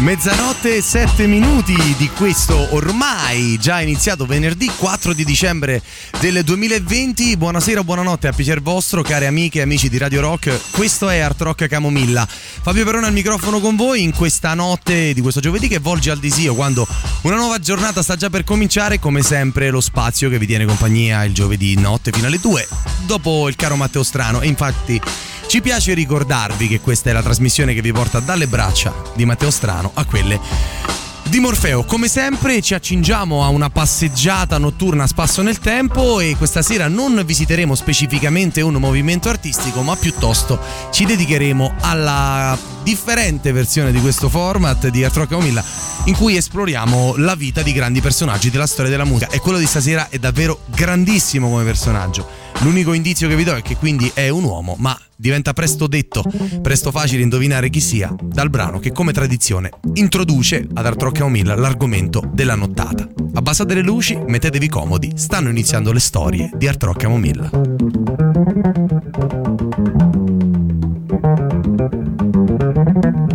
Mezzanotte e 7 minuti di questo ormai già iniziato venerdì 4 di dicembre del 2020. Buonasera, buonanotte a piacere vostro, cari amiche e amici di Radio Rock. Questo è Art Rock Camomilla. Fabio Perone al microfono con voi in questa notte di questo giovedì che volge al desio quando una nuova giornata sta già per cominciare. Come sempre, lo spazio che vi tiene compagnia il giovedì notte fino alle 2 dopo il caro Matteo Strano. E infatti. Ci piace ricordarvi che questa è la trasmissione che vi porta dalle braccia di Matteo Strano a quelle di Morfeo. Come sempre ci accingiamo a una passeggiata notturna a spasso nel tempo e questa sera non visiteremo specificamente un movimento artistico, ma piuttosto ci dedicheremo alla differente versione di questo format di Art Rock Camomilla in cui esploriamo la vita di grandi personaggi della storia della musica e quello di stasera è davvero grandissimo come personaggio. L'unico indizio che vi do è che quindi è un uomo, ma diventa presto detto, presto facile indovinare chi sia, dal brano che come tradizione introduce ad Art Rock Camomilla l'argomento della nottata. Abbassate le luci, mettetevi comodi, stanno iniziando le storie di Art Rock Camomilla. E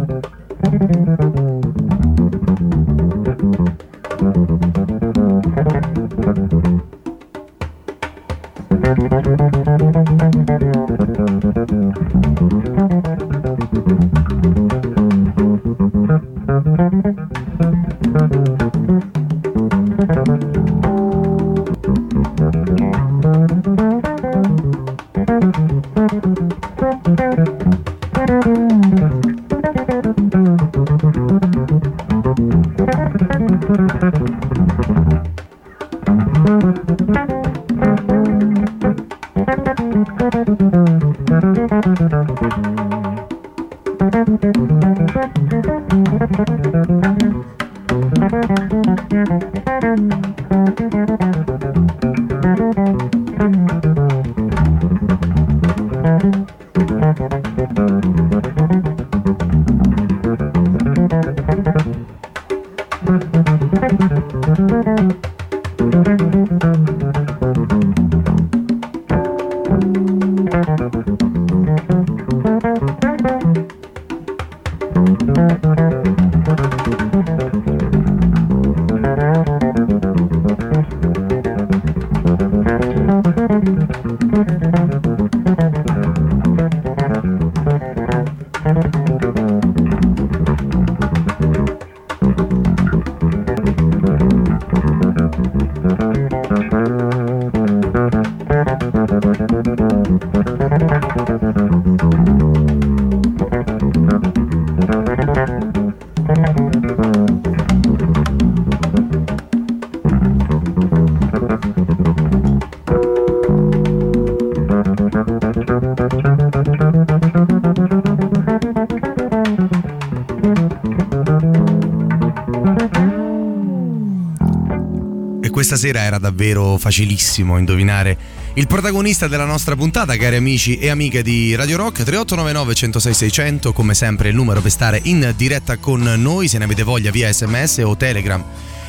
Sera era davvero facilissimo indovinare il protagonista della nostra puntata, cari amici e amiche di Radio Rock. 3899 106 600, come sempre il numero per stare in diretta con noi, se ne avete voglia via sms o telegram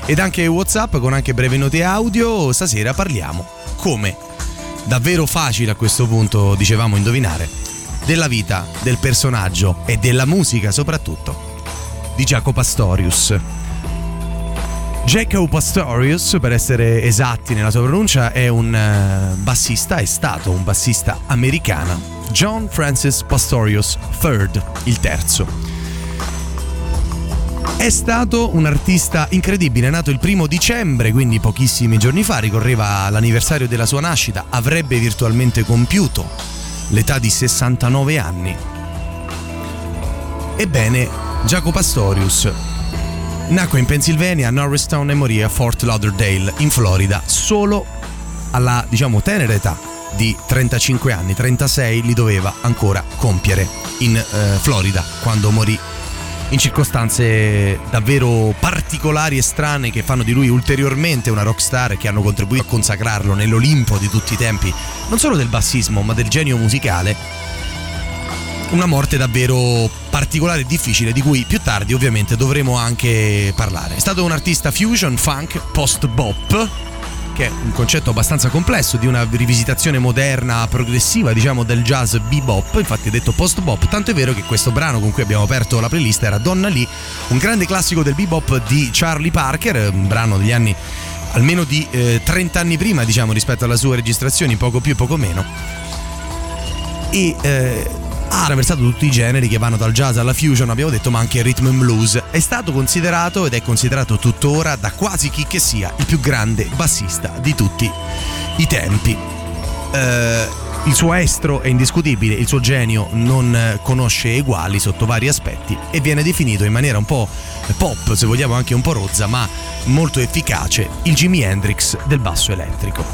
ed anche whatsapp con anche brevi note audio. Stasera parliamo come davvero facile a questo punto, dicevamo, indovinare della vita, del personaggio e della musica soprattutto di Jacopo Pastorius. Jacob Pastorius, per essere esatti nella sua pronuncia, è un eh, bassista, è stato un bassista americano, John Francis Pastorius III, il terzo. È stato un artista incredibile, è nato il primo dicembre, quindi pochissimi giorni fa, ricorreva l'anniversario della sua nascita, avrebbe virtualmente compiuto l'età di 69 anni. Ebbene, Jacopo Pastorius Nacque in Pennsylvania, a Norristown e morì a Fort Lauderdale, in Florida, solo alla, diciamo, tenera età di 35 anni, 36 li doveva ancora compiere in eh, Florida quando morì. In circostanze davvero particolari e strane che fanno di lui ulteriormente una rockstar e che hanno contribuito a consacrarlo nell'Olimpo di tutti i tempi, non solo del bassismo ma del genio musicale una morte davvero particolare e difficile di cui più tardi ovviamente dovremo anche parlare. È stato un artista fusion, funk, post-bop che è un concetto abbastanza complesso di una rivisitazione moderna, progressiva, diciamo, del jazz bebop, infatti è detto post-bop, tanto è vero che questo brano con cui abbiamo aperto la playlist era Donna Lee, un grande classico del bebop di Charlie Parker, un brano degli anni almeno di eh, 30 anni prima, diciamo, rispetto alla sua registrazione, poco più, poco meno. E eh, ha attraversato tutti i generi che vanno dal jazz alla fusion, abbiamo detto, ma anche il rhythm and blues. È stato considerato ed è considerato tuttora da quasi chi che sia il più grande bassista di tutti i tempi. Eh, il suo estro è indiscutibile, il suo genio non conosce eguali sotto vari aspetti e viene definito in maniera un po' pop, se vogliamo anche un po' rozza, ma molto efficace, il Jimi Hendrix del basso elettrico.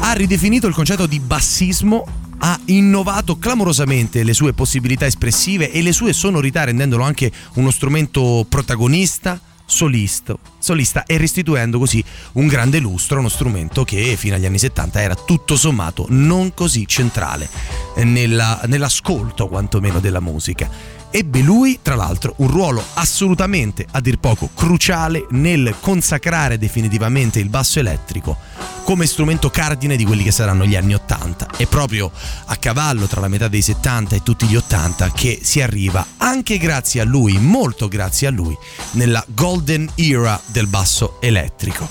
Ha ridefinito il concetto di bassismo ha innovato clamorosamente le sue possibilità espressive e le sue sonorità rendendolo anche uno strumento protagonista, solista, solista e restituendo così un grande lustro a uno strumento che fino agli anni 70 era tutto sommato non così centrale nella, nell'ascolto quantomeno della musica. Ebbe lui, tra l'altro, un ruolo assolutamente, a dir poco, cruciale nel consacrare definitivamente il basso elettrico come strumento cardine di quelli che saranno gli anni 80. È proprio a cavallo tra la metà dei 70 e tutti gli 80 che si arriva, anche grazie a lui, molto grazie a lui, nella golden era del basso elettrico.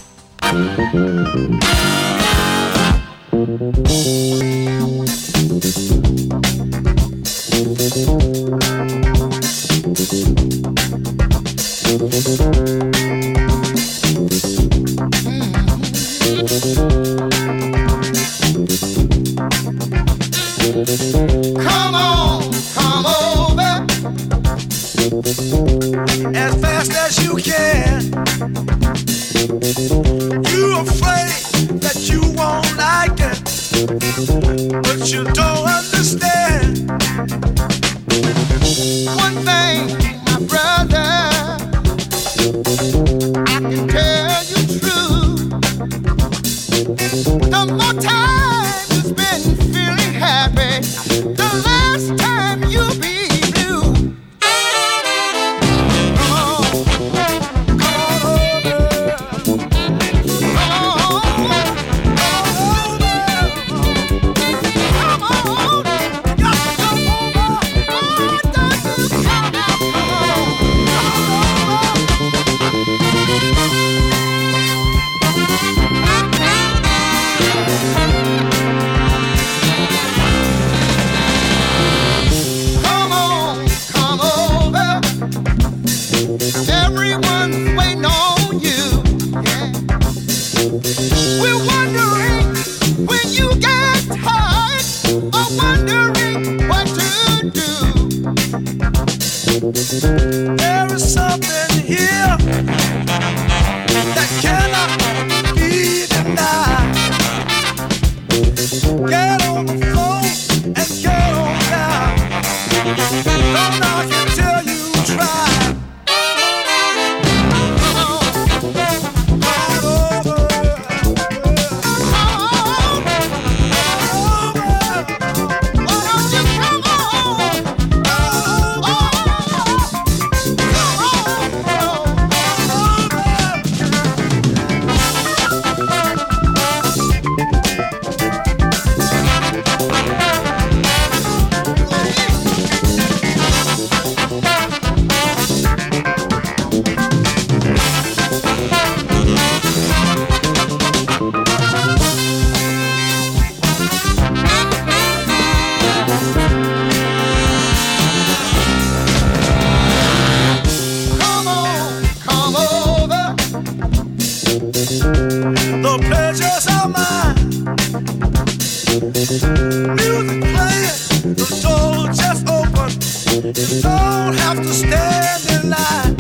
Don't have to stand in line.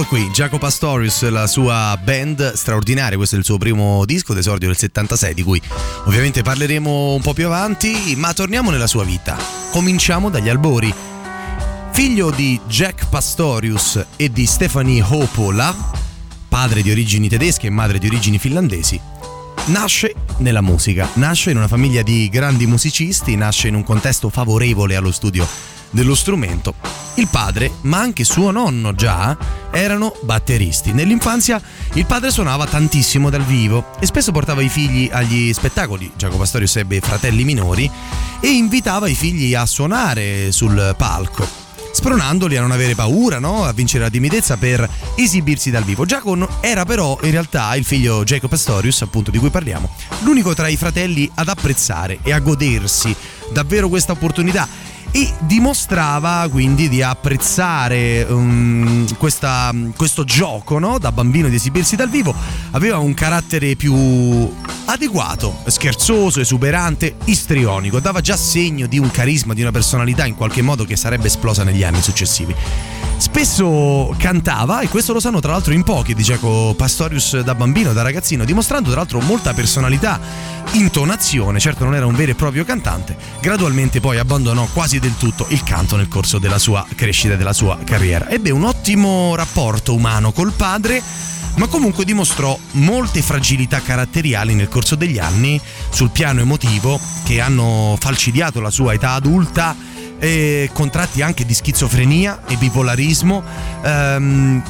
Eccolo qui, Jaco Pastorius, la sua band straordinaria, questo è il suo primo disco d'esordio del 76, di cui ovviamente parleremo un po' più avanti, ma torniamo nella sua vita. Cominciamo dagli albori. Figlio di Jack Pastorius e di Stephanie Hopola, padre di origini tedesche e madre di origini finlandesi, nasce nella musica, nasce in una famiglia di grandi musicisti, nasce in un contesto favorevole allo studio dello strumento. Il padre, ma anche suo nonno già, erano batteristi. Nell'infanzia il padre suonava tantissimo dal vivo e spesso portava i figli agli spettacoli. Giacomo Pastorius ebbe fratelli minori e invitava i figli a suonare sul palco spronandoli a non avere paura, no? a vincere la timidezza per esibirsi dal vivo. Giacomo era però in realtà il figlio Jacob Pastorius, appunto di cui parliamo, l'unico tra i fratelli ad apprezzare e a godersi davvero questa opportunità e dimostrava quindi di apprezzare um, questa, questo gioco no? da bambino di esibirsi dal vivo. Aveva un carattere più adeguato scherzoso esuberante istrionico. Dava già segno di un carisma di una personalità in qualche modo che sarebbe esplosa negli anni successivi. Spesso cantava, e questo lo sanno tra l'altro in pochi, dice Pastorius da bambino, da ragazzino, dimostrando tra l'altro molta personalità, intonazione, certo non era un vero e proprio cantante, gradualmente poi abbandonò quasi del tutto il canto nel corso della sua crescita e della sua carriera. Ebbe un ottimo rapporto umano col padre, ma comunque dimostrò molte fragilità caratteriali nel corso degli anni sul piano emotivo che hanno falcidiato la sua età adulta e contratti anche di schizofrenia e bipolarismo, ehm,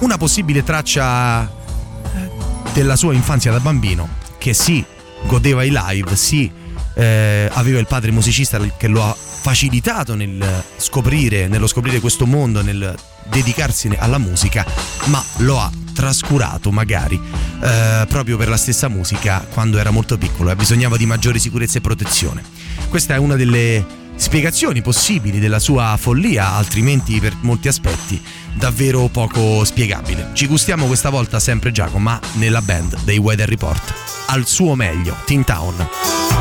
una possibile traccia eh, della sua infanzia da bambino, che sì, godeva i live, sì, eh, aveva il padre musicista che lo facilitato nel scoprire, nello scoprire questo mondo, nel dedicarsi alla musica, ma lo ha trascurato magari eh, proprio per la stessa musica quando era molto piccolo e bisognava di maggiore sicurezza e protezione. Questa è una delle spiegazioni possibili della sua follia, altrimenti per molti aspetti davvero poco spiegabile. Ci gustiamo questa volta sempre Giacomo, ma nella band dei Weather Report. Al suo meglio, Teen Town.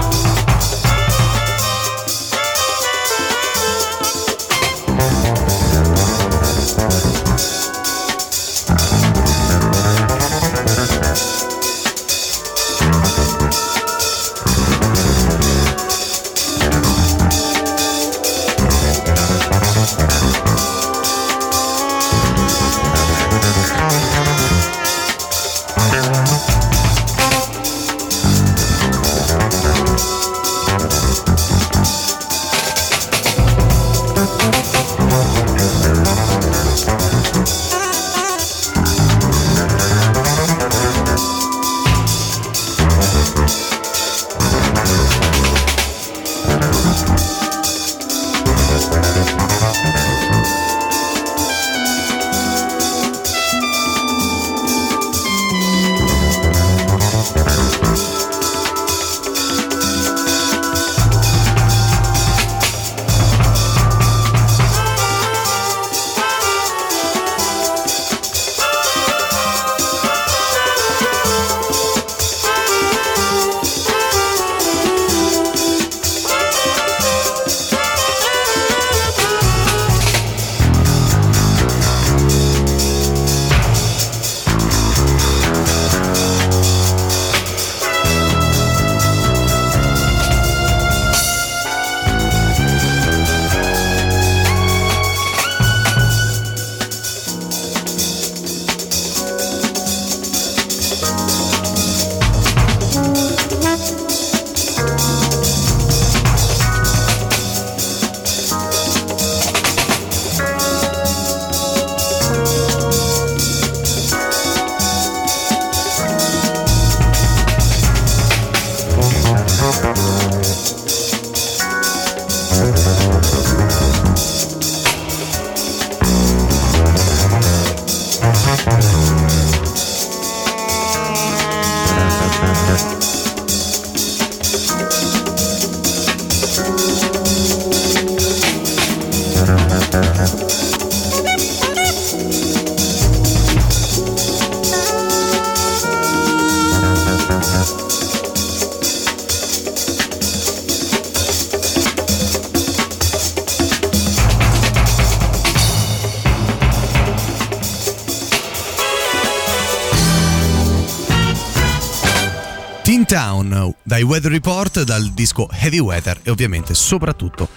Dai Weather Report, dal disco Heavy Weather e ovviamente soprattutto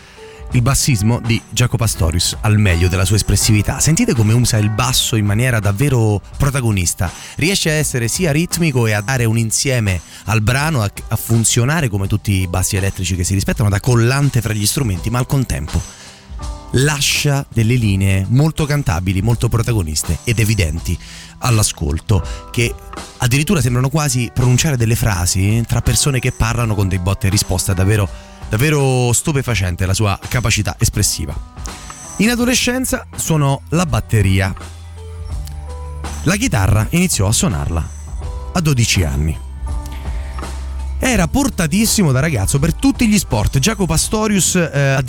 il bassismo di Jacopo Pastorius al meglio della sua espressività. Sentite come usa il basso in maniera davvero protagonista. Riesce a essere sia ritmico e a dare un insieme al brano, a funzionare come tutti i bassi elettrici che si rispettano, da collante fra gli strumenti, ma al contempo lascia delle linee molto cantabili, molto protagoniste ed evidenti all'ascolto, che addirittura sembrano quasi pronunciare delle frasi tra persone che parlano con dei botte e risposta davvero, davvero stupefacente la sua capacità espressiva. In adolescenza suonò la batteria. La chitarra iniziò a suonarla a 12 anni. Era portatissimo da ragazzo per tutti gli sport. Jacopo Pastorius eh, a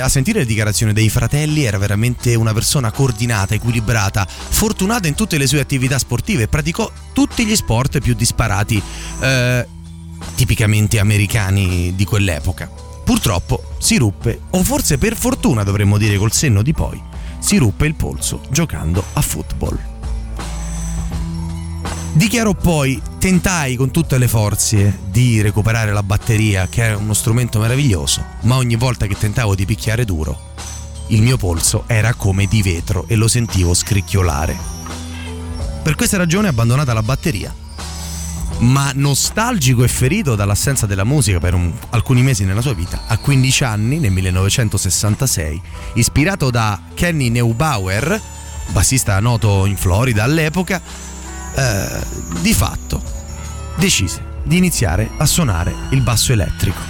a sentire le dichiarazioni dei fratelli era veramente una persona coordinata, equilibrata, fortunata in tutte le sue attività sportive, praticò tutti gli sport più disparati eh, tipicamente americani di quell'epoca. Purtroppo si ruppe, o forse per fortuna dovremmo dire col senno di poi, si ruppe il polso giocando a football. Dichiarò poi, tentai con tutte le forze di recuperare la batteria, che è uno strumento meraviglioso, ma ogni volta che tentavo di picchiare duro, il mio polso era come di vetro e lo sentivo scricchiolare. Per questa ragione abbandonata la batteria. Ma nostalgico e ferito dall'assenza della musica per un, alcuni mesi nella sua vita, a 15 anni, nel 1966, ispirato da Kenny Neubauer, bassista noto in Florida all'epoca, eh, di fatto decise di iniziare a suonare il basso elettrico.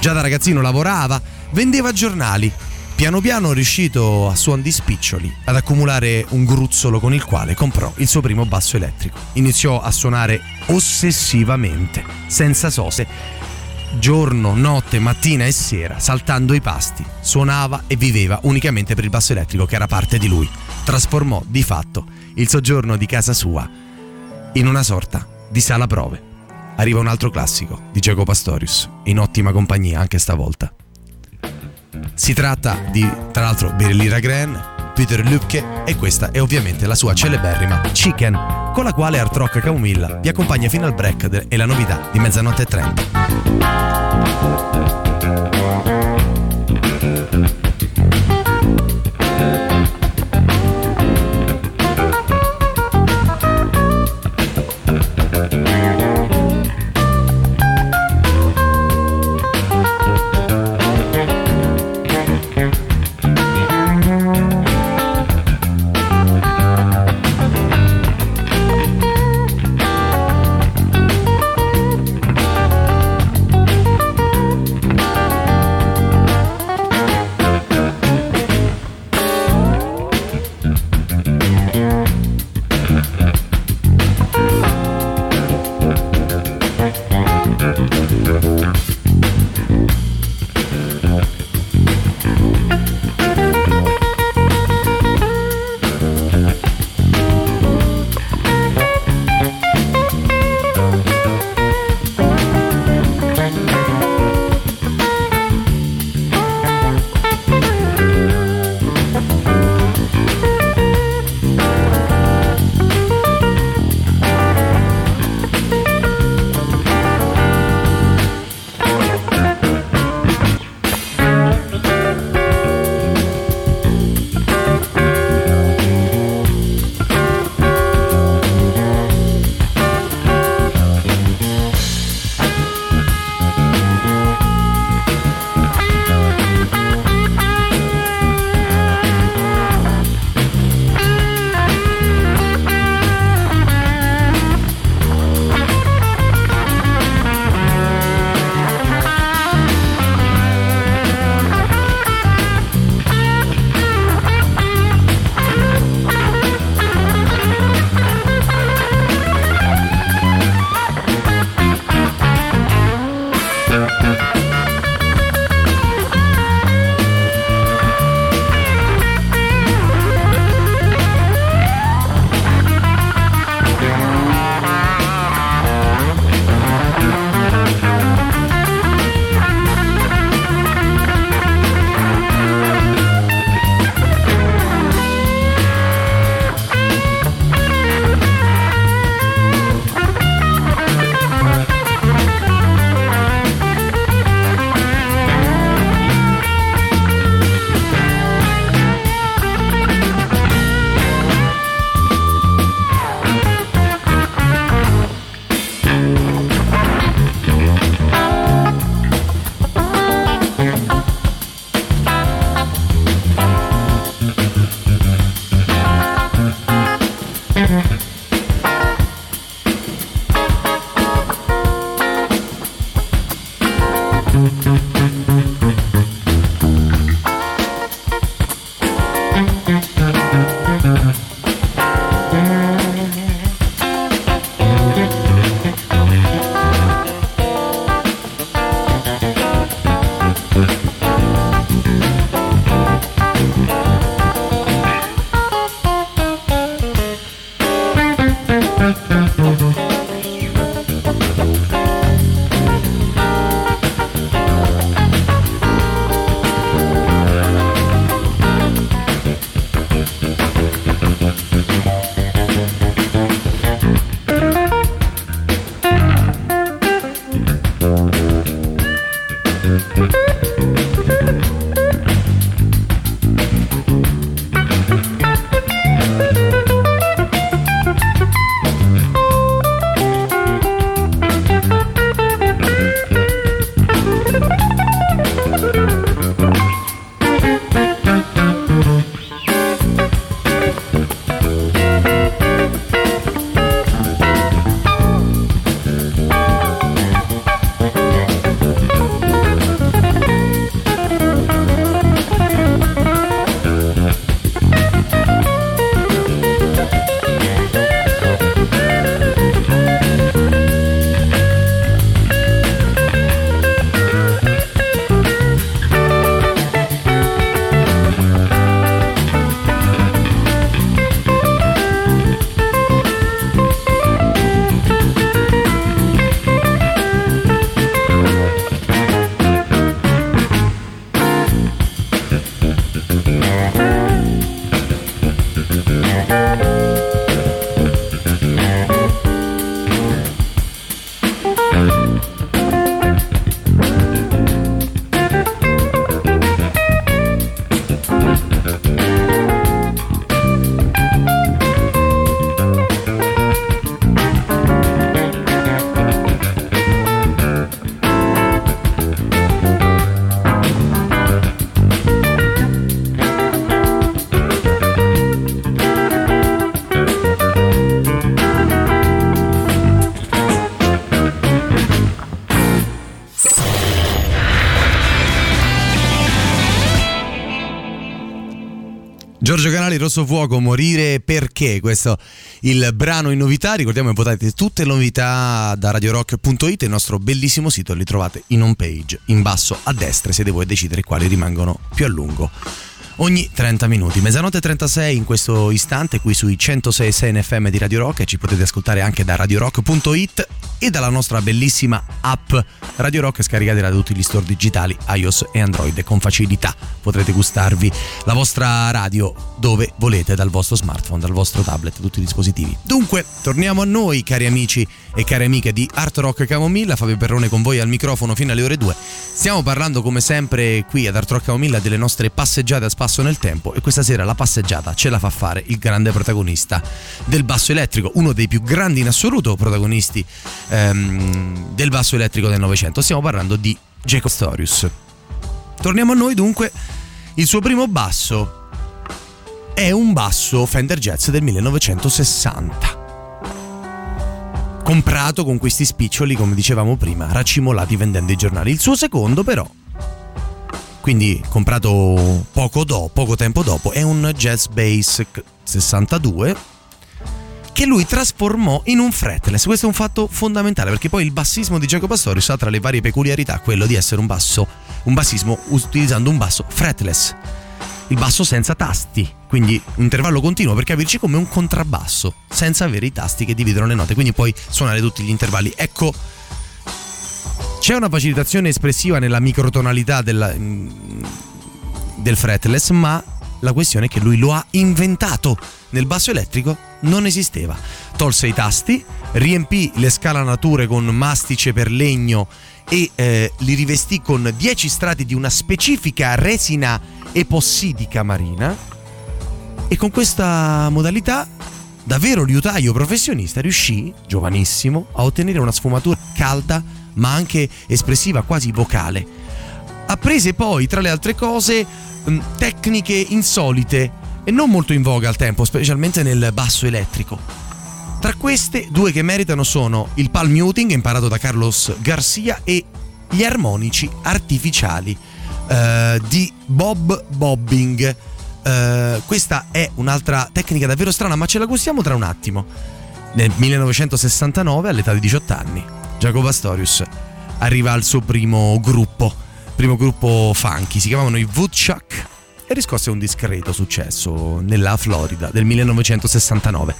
Già da ragazzino lavorava, vendeva giornali. Piano piano riuscito a suon di spiccioli ad accumulare un gruzzolo con il quale comprò il suo primo basso elettrico. Iniziò a suonare ossessivamente, senza sose, giorno, notte, mattina e sera, saltando i pasti. Suonava e viveva unicamente per il basso elettrico che era parte di lui. Trasformò di fatto il soggiorno di casa sua in una sorta di sala prove. Arriva un altro classico di Jacopo Pastorius, in ottima compagnia anche stavolta. Si tratta di, tra l'altro, Birli Ragren, Peter Lübke e questa è ovviamente la sua celeberrima Chicken, con la quale Art Rock Camomilla vi accompagna fino al break e la novità di mezzanotte e 30. Giorgio Canali, Rosso Fuoco, Morire perché? Questo il brano in novità. Ricordiamo che potete tutte le novità da radiorock.it, il nostro bellissimo sito, li trovate in home page, in basso a destra, siete voi decidere quali rimangono più a lungo ogni 30 minuti. Mezzanotte 36 in questo istante qui sui 106.6 NFM di Radio Rock e ci potete ascoltare anche da radiorock.it e dalla nostra bellissima app Radio Rock scaricate da tutti gli store digitali iOS e Android con facilità. Potrete gustarvi la vostra radio dove volete dal vostro smartphone, dal vostro tablet, tutti i dispositivi. Dunque, torniamo a noi cari amici e cari amiche di Art Rock Camomilla, Fabio Perrone con voi al microfono fino alle ore 2. Stiamo parlando come sempre qui ad Art Rock Camomilla delle nostre passeggiate a spasso nel tempo e questa sera la passeggiata ce la fa fare il grande protagonista del basso elettrico, uno dei più grandi in assoluto protagonisti ehm, del basso elettrico del Novecento. Stiamo parlando di Jacob Storius. Torniamo a noi dunque, il suo primo basso è un basso Fender Jazz del 1960 comprato con questi spiccioli, come dicevamo prima, racimolati vendendo i giornali. Il suo secondo, però, quindi comprato poco dopo, poco tempo dopo, è un Jazz Bass 62 che lui trasformò in un fretless. Questo è un fatto fondamentale perché poi il bassismo di Jacopo Astorius ha tra le varie peculiarità quello di essere un basso, un bassismo utilizzando un basso fretless il basso senza tasti, quindi un intervallo continuo per capirci come un contrabbasso, senza avere i tasti che dividono le note, quindi puoi suonare tutti gli intervalli. Ecco, c'è una facilitazione espressiva nella microtonalità della, mm, del fretless, ma la questione è che lui lo ha inventato. Nel basso elettrico non esisteva. Tolse i tasti, riempì le scalanature con mastice per legno e eh, li rivestì con 10 strati di una specifica resina epossidica marina e con questa modalità davvero liutaio professionista riuscì, giovanissimo, a ottenere una sfumatura calda ma anche espressiva, quasi vocale. Apprese poi, tra le altre cose, tecniche insolite e non molto in voga al tempo, specialmente nel basso elettrico. Tra queste, due che meritano sono il palm muting imparato da Carlos Garcia e gli armonici artificiali eh, di Bob Bobbing. Eh, questa è un'altra tecnica davvero strana, ma ce la gustiamo tra un attimo. Nel 1969, all'età di 18 anni, Jacopo Astorius arriva al suo primo gruppo, primo gruppo funky, si chiamavano i Woodchuck e riscosse un discreto successo nella Florida del 1969.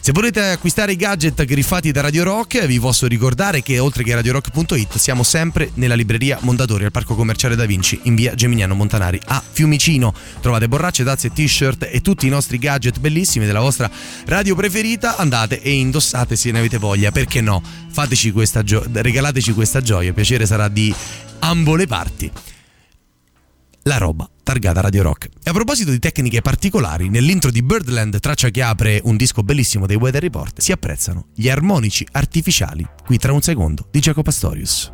Se volete acquistare i gadget griffati da Radio Rock, vi posso ricordare che oltre che radiorock.it siamo sempre nella libreria Mondadori al Parco Commerciale Da Vinci in via Geminiano Montanari a Fiumicino. Trovate borracce, tazze, t-shirt e tutti i nostri gadget bellissimi della vostra radio preferita. Andate e indossate se ne avete voglia, perché no? Fateci questa gio- regalateci questa gioia, il piacere sarà di ambo le parti. La roba targata Radio Rock. E a proposito di tecniche particolari, nell'intro di Birdland, traccia che apre un disco bellissimo dei Weather Report, si apprezzano gli armonici artificiali, qui tra un secondo, di Jacopo Pastorius.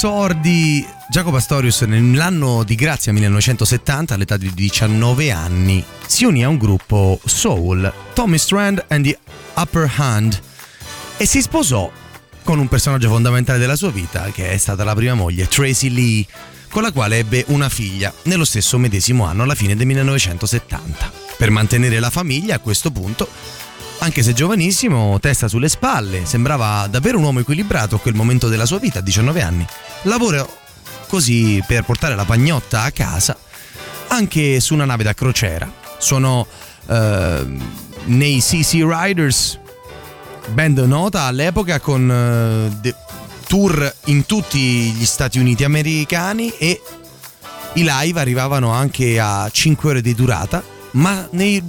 Esordi Jacopo Astorius nell'anno di grazia 1970 all'età di 19 anni si unì a un gruppo soul Tommy Strand and the Upper Hand e si sposò con un personaggio fondamentale della sua vita che è stata la prima moglie Tracy Lee con la quale ebbe una figlia nello stesso medesimo anno alla fine del 1970 per mantenere la famiglia a questo punto anche se giovanissimo, testa sulle spalle, sembrava davvero un uomo equilibrato a quel momento della sua vita, a 19 anni. Lavorò così per portare la pagnotta a casa anche su una nave da crociera. Suonò eh, nei CC Riders, band nota all'epoca con eh, tour in tutti gli Stati Uniti americani e i live arrivavano anche a 5 ore di durata, ma nei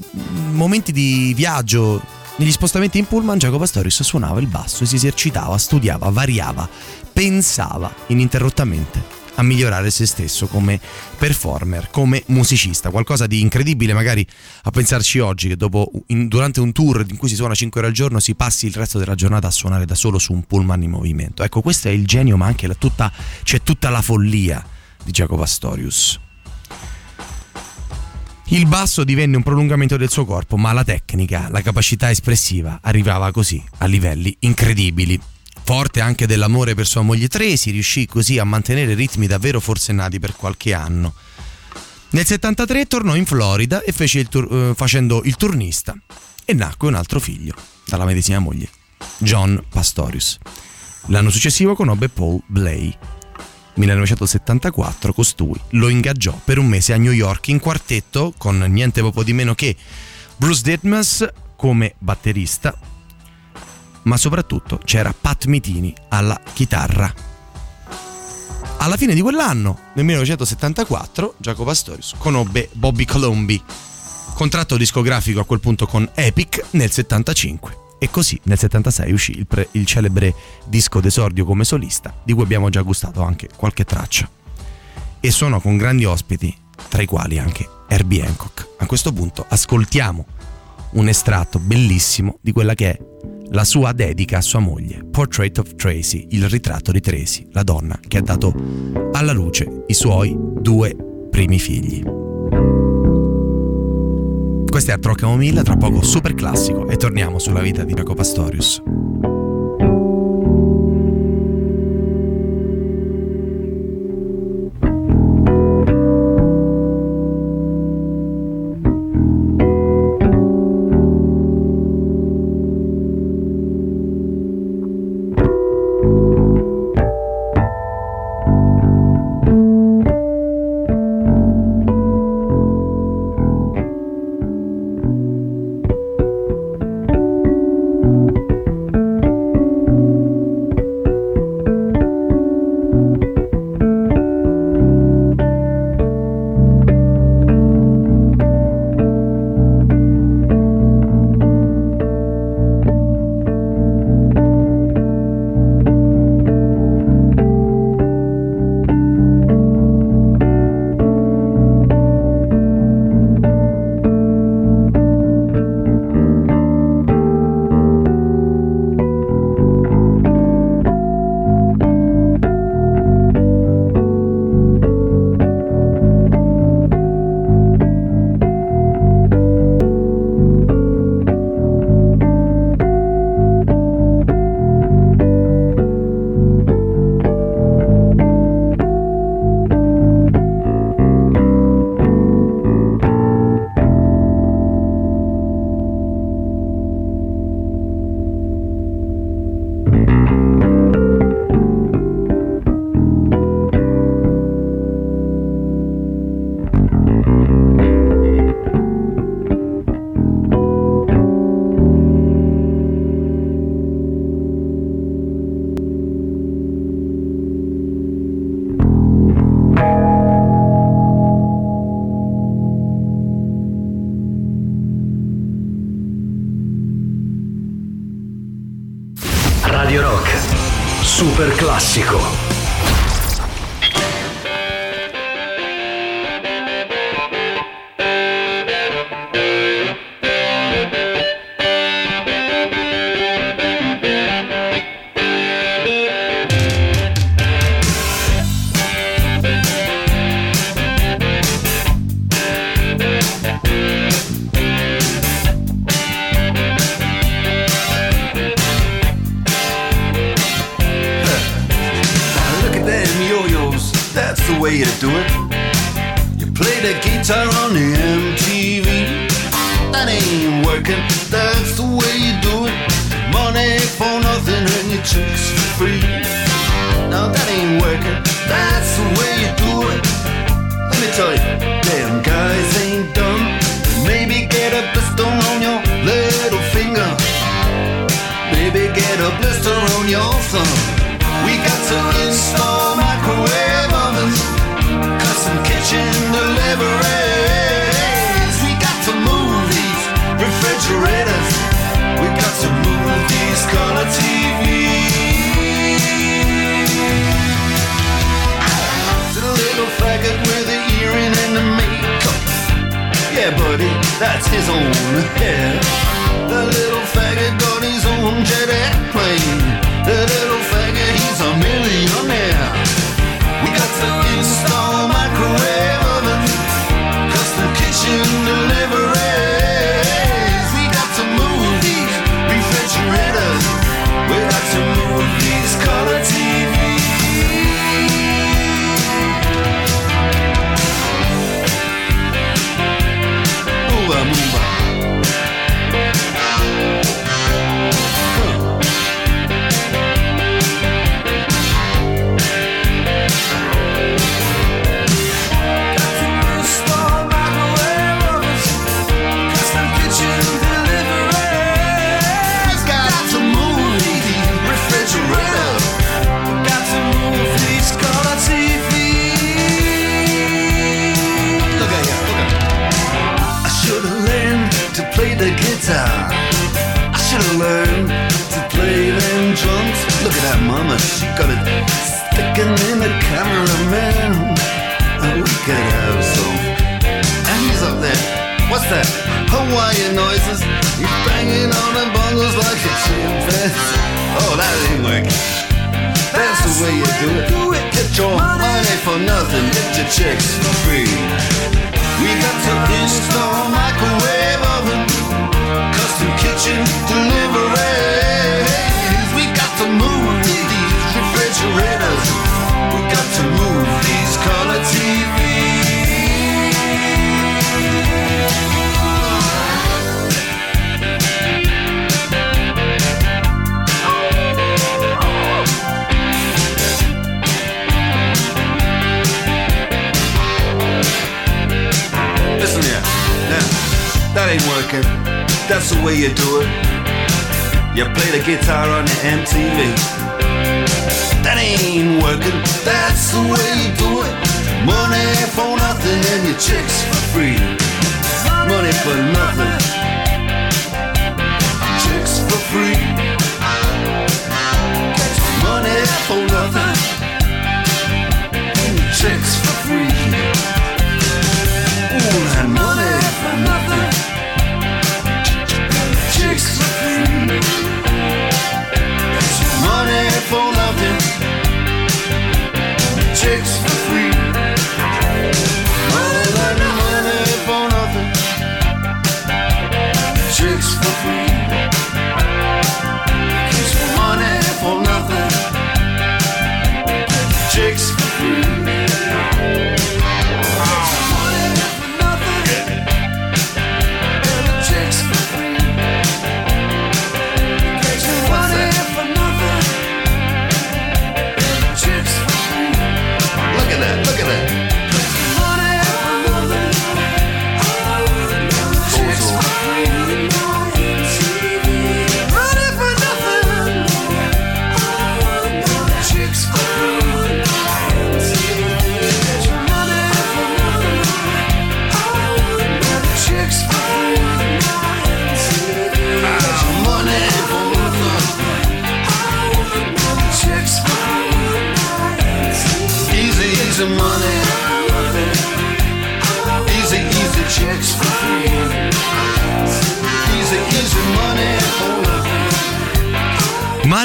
momenti di viaggio negli spostamenti in pullman Jacopo Astorius suonava il basso e si esercitava, studiava, variava, pensava ininterrottamente a migliorare se stesso come performer, come musicista, qualcosa di incredibile magari a pensarci oggi che dopo in- durante un tour in cui si suona 5 ore al giorno si passi il resto della giornata a suonare da solo su un pullman in movimento. Ecco, questo è il genio, ma anche la tutta, c'è tutta la follia di Jacopo Astorius. Il basso divenne un prolungamento del suo corpo, ma la tecnica, la capacità espressiva arrivava così a livelli incredibili. Forte anche dell'amore per sua moglie Tracy, riuscì così a mantenere ritmi davvero forsennati per qualche anno. Nel 73 tornò in Florida e fece il tur- eh, facendo il turnista e nacque un altro figlio dalla medesima moglie, John Pastorius. L'anno successivo conobbe Paul Blay. 1974 costui lo ingaggiò per un mese a New York in quartetto con niente poco di meno che Bruce Ditmas come batterista, ma soprattutto c'era Pat Mitini alla chitarra. Alla fine di quell'anno, nel 1974, Jacopo Astorius conobbe Bobby Colombi, contratto discografico a quel punto con Epic nel 75. E così nel 76 uscì il, pre- il celebre disco d'esordio come solista, di cui abbiamo già gustato anche qualche traccia. E suonò con grandi ospiti, tra i quali anche Herbie Hancock. A questo punto ascoltiamo un estratto bellissimo di quella che è la sua dedica a sua moglie, Portrait of Tracy, il ritratto di Tracy, la donna che ha dato alla luce i suoi due primi figli. Questa è Art Rock Camomilla, tra poco super classico e torniamo sulla vita di Jacopo Pastorius.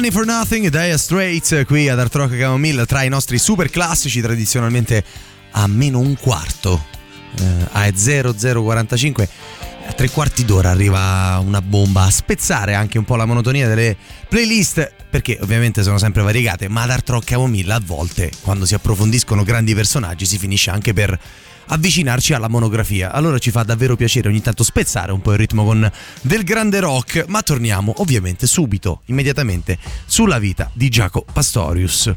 Money for Nothing, Dire Straits qui ad Art Rock Camomilla tra i nostri super classici tradizionalmente a meno un quarto eh, a 0045 a tre quarti d'ora arriva una bomba a spezzare anche un po' la monotonia delle playlist perché ovviamente sono sempre variegate ma ad Art Rock Camomilla a volte quando si approfondiscono grandi personaggi si finisce anche per avvicinarci alla monografia. Allora ci fa davvero piacere ogni tanto spezzare un po' il ritmo con del grande rock, ma torniamo ovviamente subito, immediatamente, sulla vita di Giacomo Pastorius.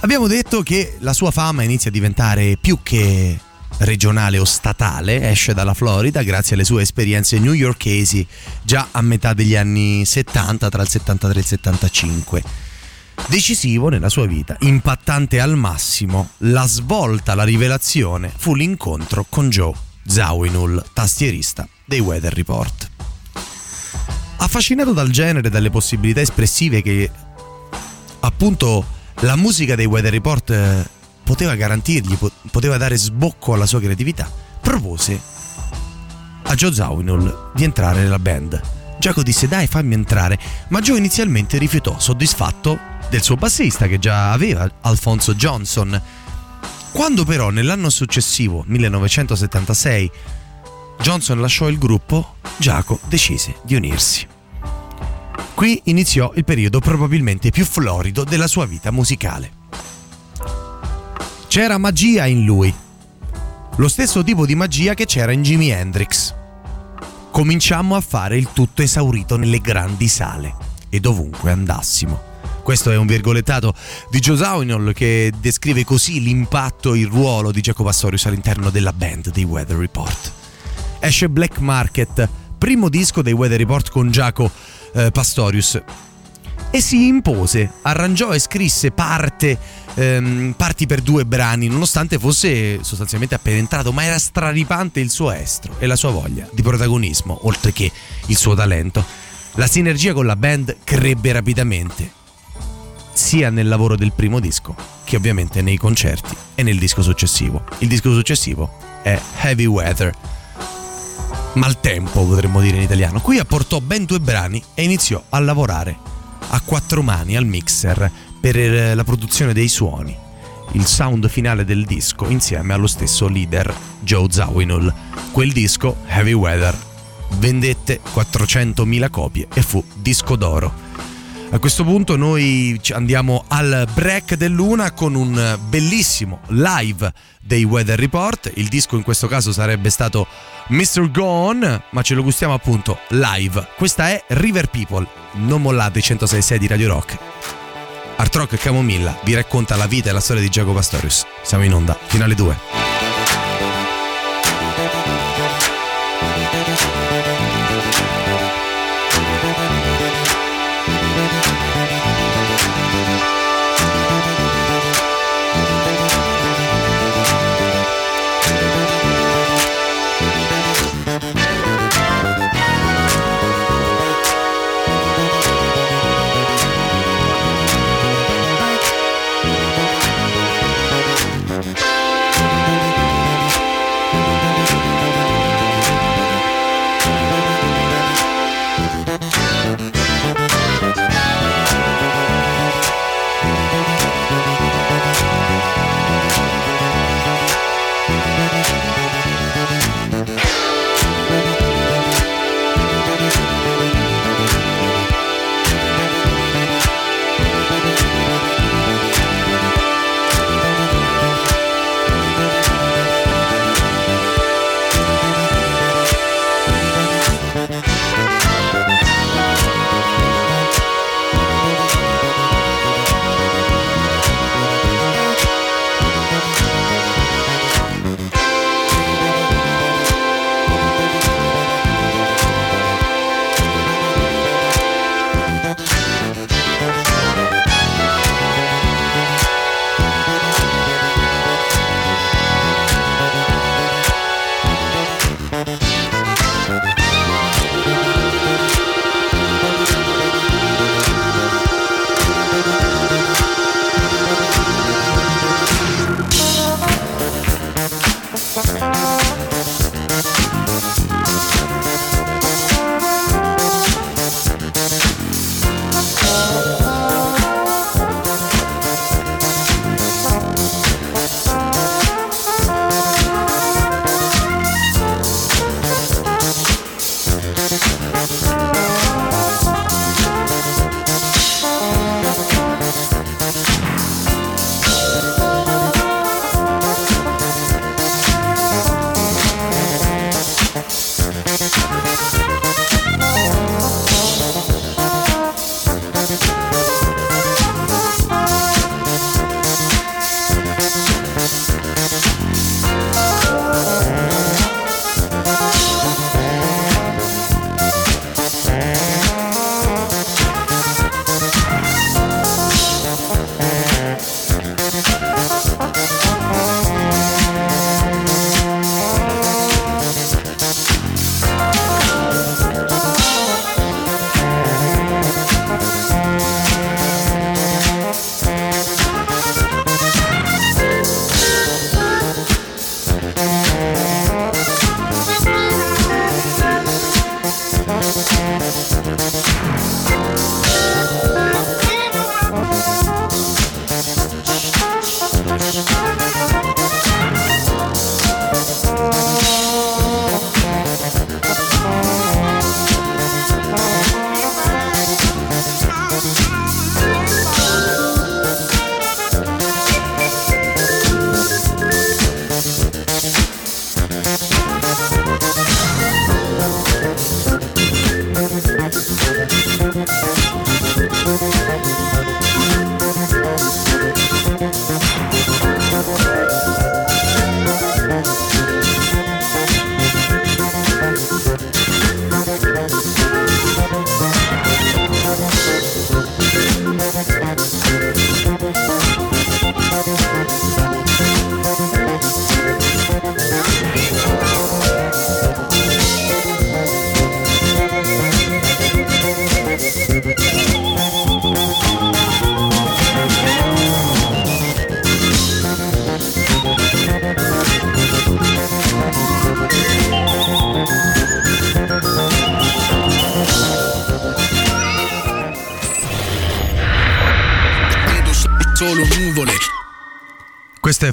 Abbiamo detto che la sua fama inizia a diventare più che regionale o statale, esce dalla Florida grazie alle sue esperienze newyorkesi già a metà degli anni 70, tra il 73 e il 75 decisivo nella sua vita, impattante al massimo, la svolta, la rivelazione fu l'incontro con Joe Zawinul, tastierista dei Weather Report. Affascinato dal genere e dalle possibilità espressive che appunto la musica dei Weather Report eh, poteva garantirgli, poteva dare sbocco alla sua creatività, propose a Joe Zawinul di entrare nella band. Giacomo disse dai fammi entrare, ma Joe inizialmente rifiutò, soddisfatto del suo bassista che già aveva, Alfonso Johnson. Quando però nell'anno successivo, 1976, Johnson lasciò il gruppo, Giacomo decise di unirsi. Qui iniziò il periodo probabilmente più florido della sua vita musicale. C'era magia in lui, lo stesso tipo di magia che c'era in Jimi Hendrix. Cominciammo a fare il tutto esaurito nelle grandi sale e dovunque andassimo. Questo è un virgolettato di Joe Zawinul che descrive così l'impatto e il ruolo di Jacopo Pastorius all'interno della band dei Weather Report. Esce Black Market, primo disco dei Weather Report con Jaco eh, Pastorius e si impose, arrangiò e scrisse parte, ehm, parti per due brani, nonostante fosse sostanzialmente appena entrato, ma era straripante il suo estro e la sua voglia di protagonismo, oltre che il suo talento. La sinergia con la band crebbe rapidamente sia nel lavoro del primo disco che ovviamente nei concerti e nel disco successivo. Il disco successivo è Heavy Weather. Maltempo potremmo dire in italiano. Qui apportò ben due brani e iniziò a lavorare a quattro mani al mixer per la produzione dei suoni. Il sound finale del disco insieme allo stesso leader Joe Zawinul. Quel disco, Heavy Weather, vendette 400.000 copie e fu disco d'oro a questo punto noi andiamo al break dell'una con un bellissimo live dei Weather Report. Il disco in questo caso sarebbe stato Mr. Gone, ma ce lo gustiamo appunto live. Questa è River People. Non mollate 106.6 di Radio Rock. Art Rock Camomilla vi racconta la vita e la storia di Giacomo Pastorius. Siamo in onda, finale 2.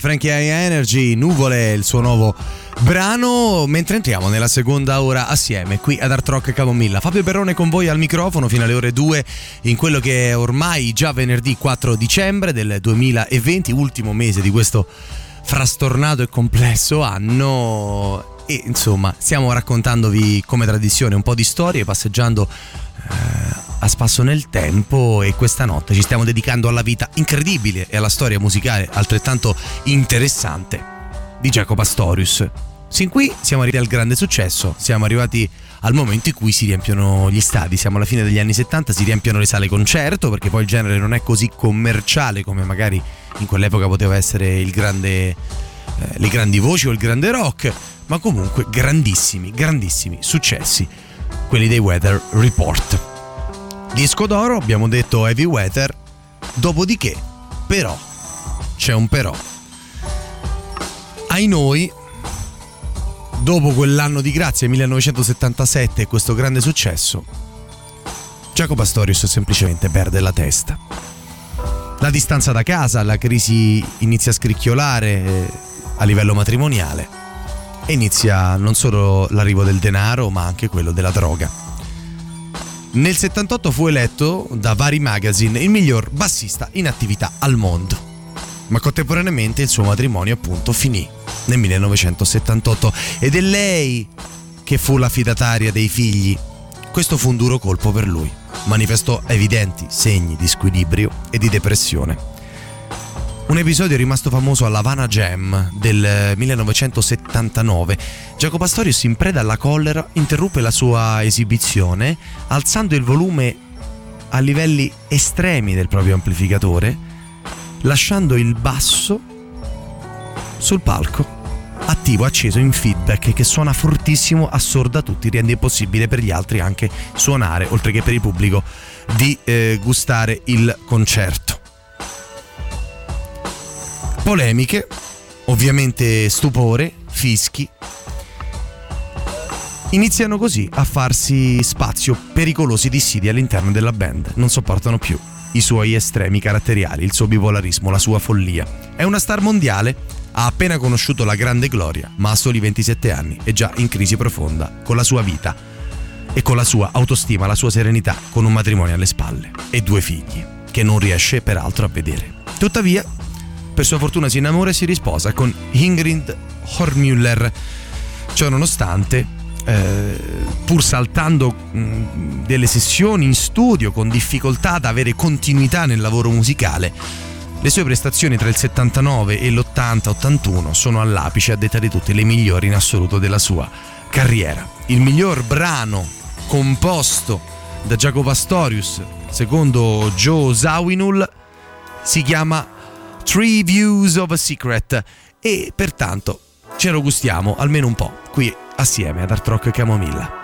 Frankie High Energy, Nuvole, il suo nuovo brano. Mentre entriamo nella seconda ora assieme qui ad Art Rock Camomilla. Fabio Perrone con voi al microfono fino alle ore 2 in quello che è ormai già venerdì 4 dicembre del 2020, ultimo mese di questo frastornato e complesso anno. E insomma, stiamo raccontandovi come tradizione un po' di storie, passeggiando spasso nel tempo e questa notte ci stiamo dedicando alla vita incredibile e alla storia musicale altrettanto interessante di Jacopo Astorius. Sin qui siamo arrivati al grande successo, siamo arrivati al momento in cui si riempiono gli stadi, siamo alla fine degli anni 70, si riempiono le sale concerto perché poi il genere non è così commerciale come magari in quell'epoca poteva essere il grande, eh, le grandi voci o il grande rock, ma comunque grandissimi, grandissimi successi, quelli dei Weather Report. Disco d'oro, abbiamo detto Heavy Weather, dopodiché, però, c'è un però. Ai noi, dopo quell'anno di grazia 1977 e questo grande successo, Jacopo Astorius semplicemente perde la testa. La distanza da casa, la crisi inizia a scricchiolare eh, a livello matrimoniale e inizia non solo l'arrivo del denaro ma anche quello della droga. Nel 78 fu eletto da vari magazine il miglior bassista in attività al mondo, ma contemporaneamente il suo matrimonio appunto finì nel 1978 ed è lei che fu la fidataria dei figli. Questo fu un duro colpo per lui, manifestò evidenti segni di squilibrio e di depressione. Un episodio rimasto famoso alla Havana Jam del 1979. Jacopo Astorius, in preda alla collera, interruppe la sua esibizione alzando il volume a livelli estremi del proprio amplificatore, lasciando il basso sul palco attivo, acceso in feedback che suona fortissimo, assorda tutti, rende impossibile per gli altri anche suonare, oltre che per il pubblico, di eh, gustare il concerto polemiche, ovviamente stupore, fischi. Iniziano così a farsi spazio pericolosi dissidi all'interno della band. Non sopportano più i suoi estremi caratteriali, il suo bipolarismo, la sua follia. È una star mondiale, ha appena conosciuto la grande gloria, ma ha soli 27 anni e già in crisi profonda con la sua vita e con la sua autostima, la sua serenità, con un matrimonio alle spalle e due figli, che non riesce peraltro a vedere. Tuttavia, per sua fortuna si innamora e si risposa con Ingrid Hormüller. Ciò nonostante, eh, pur saltando mh, delle sessioni in studio con difficoltà ad avere continuità nel lavoro musicale, le sue prestazioni tra il 79 e l'80-81 sono all'apice a detta di tutte le migliori in assoluto della sua carriera. Il miglior brano composto da Jacopo Astorius, secondo Joe Zawinul, si chiama Three Views of a Secret e pertanto ce lo gustiamo almeno un po' qui assieme ad Art Rock Camomilla.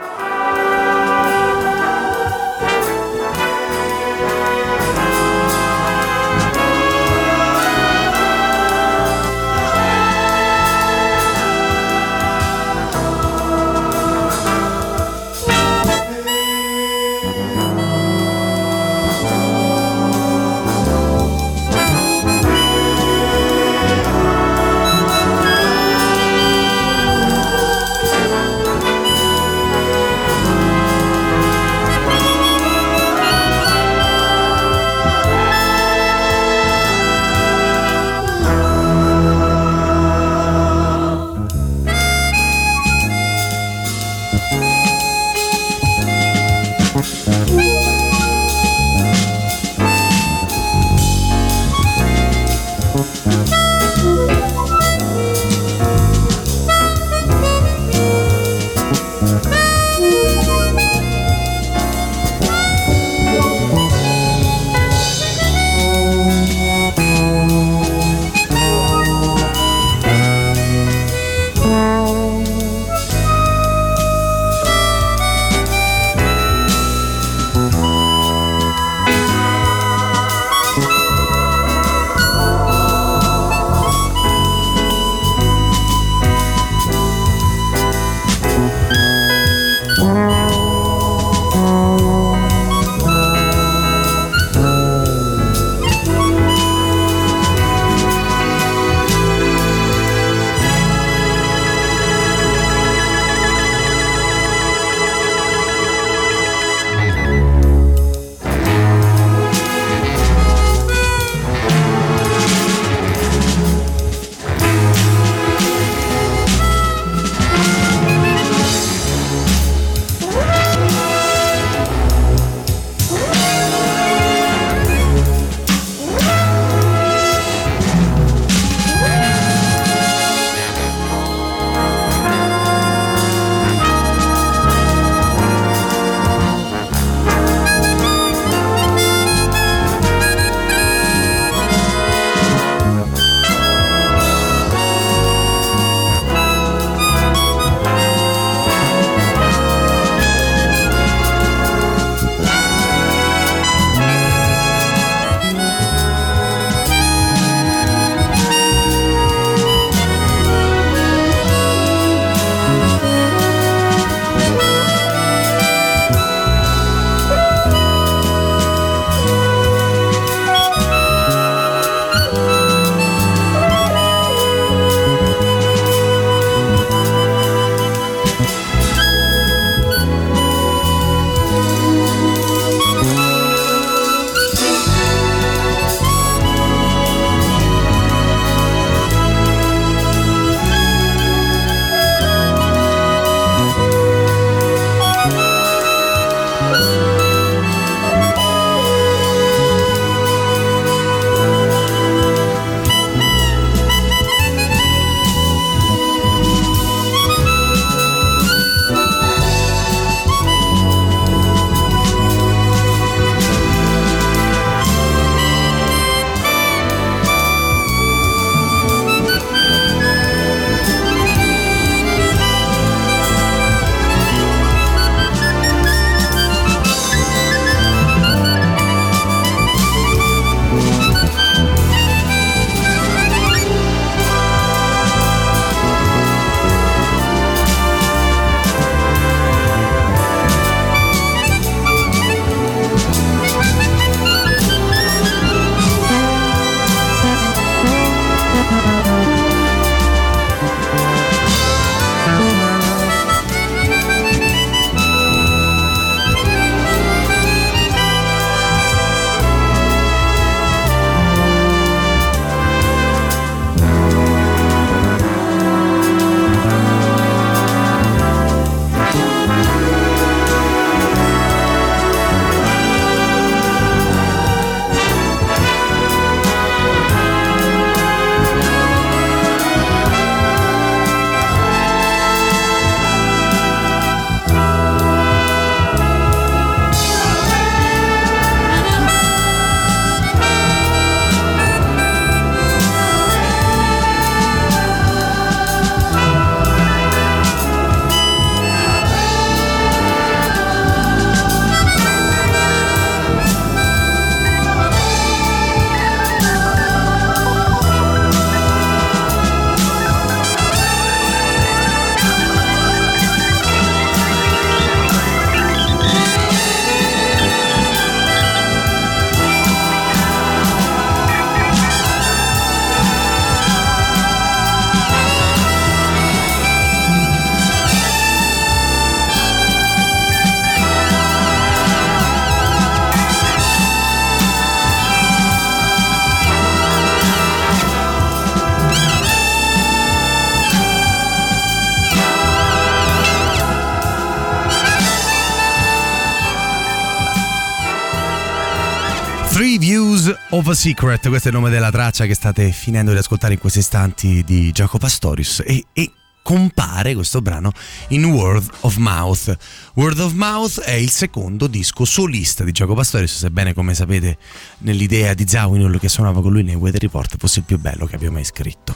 Secret, questo è il nome della traccia che state finendo di ascoltare in questi istanti di Jacopo Pastorius e, e compare questo brano in Word of Mouth. Word of Mouth è il secondo disco solista di Jacopo Pastorius, sebbene come sapete nell'idea di Zawinul che suonava con lui nei Weather Report fosse il più bello che abbia mai scritto.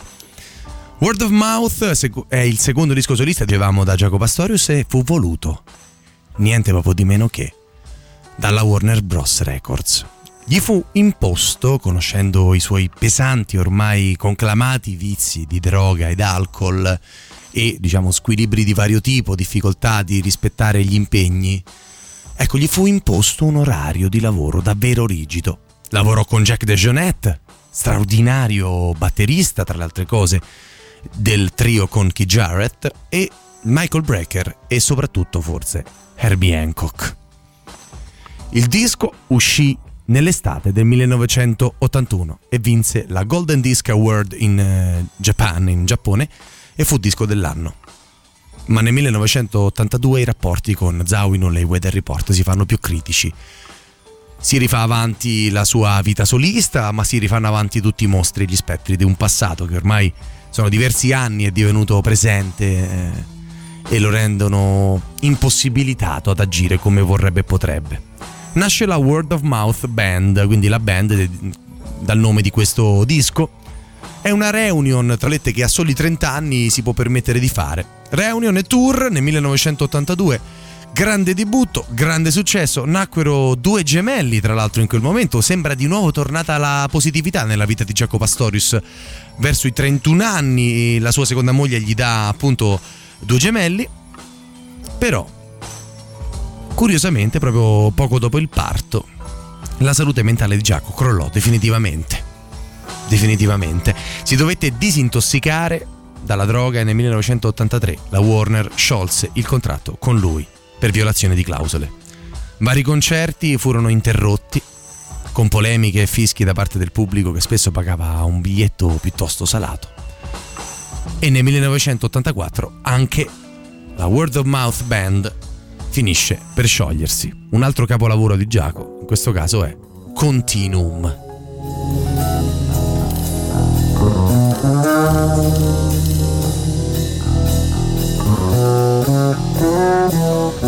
Word of Mouth è il secondo disco solista che avevamo da Jacopo Pastorius e fu voluto niente proprio di meno che dalla Warner Bros. Records. Gli fu imposto, conoscendo i suoi pesanti ormai conclamati vizi di droga ed alcol e diciamo squilibri di vario tipo, difficoltà di rispettare gli impegni, ecco gli fu imposto un orario di lavoro davvero rigido. Lavorò con Jack DeJohnette, straordinario batterista tra le altre cose del trio con Keith Jarrett e Michael Brecker e soprattutto forse Herbie Hancock. Il disco uscì nell'estate del 1981 e vinse la Golden Disc Award in uh, Japan, in Giappone, e fu disco dell'anno. Ma nel 1982 i rapporti con Zawinul e i Weather Report si fanno più critici. Si rifà avanti la sua vita solista, ma si rifanno avanti tutti i mostri e gli spettri di un passato che ormai sono diversi anni è divenuto presente eh, e lo rendono impossibilitato ad agire come vorrebbe e potrebbe nasce la Word of Mouth Band, quindi la band dal nome di questo disco. È una reunion, tra lette che a soli 30 anni si può permettere di fare. Reunion e tour nel 1982. Grande debutto, grande successo, nacquero due gemelli tra l'altro in quel momento, sembra di nuovo tornata la positività nella vita di Jacopo Pastorius. Verso i 31 anni la sua seconda moglie gli dà appunto due gemelli, però Curiosamente, proprio poco dopo il parto, la salute mentale di Giacomo crollò definitivamente. Definitivamente. Si dovette disintossicare dalla droga e nel 1983 la Warner sciolse il contratto con lui per violazione di clausole. Vari concerti furono interrotti con polemiche e fischi da parte del pubblico che spesso pagava un biglietto piuttosto salato. E nel 1984 anche la Word of Mouth Band finisce per sciogliersi. Un altro capolavoro di Giacomo, in questo caso è Continuum. Thank.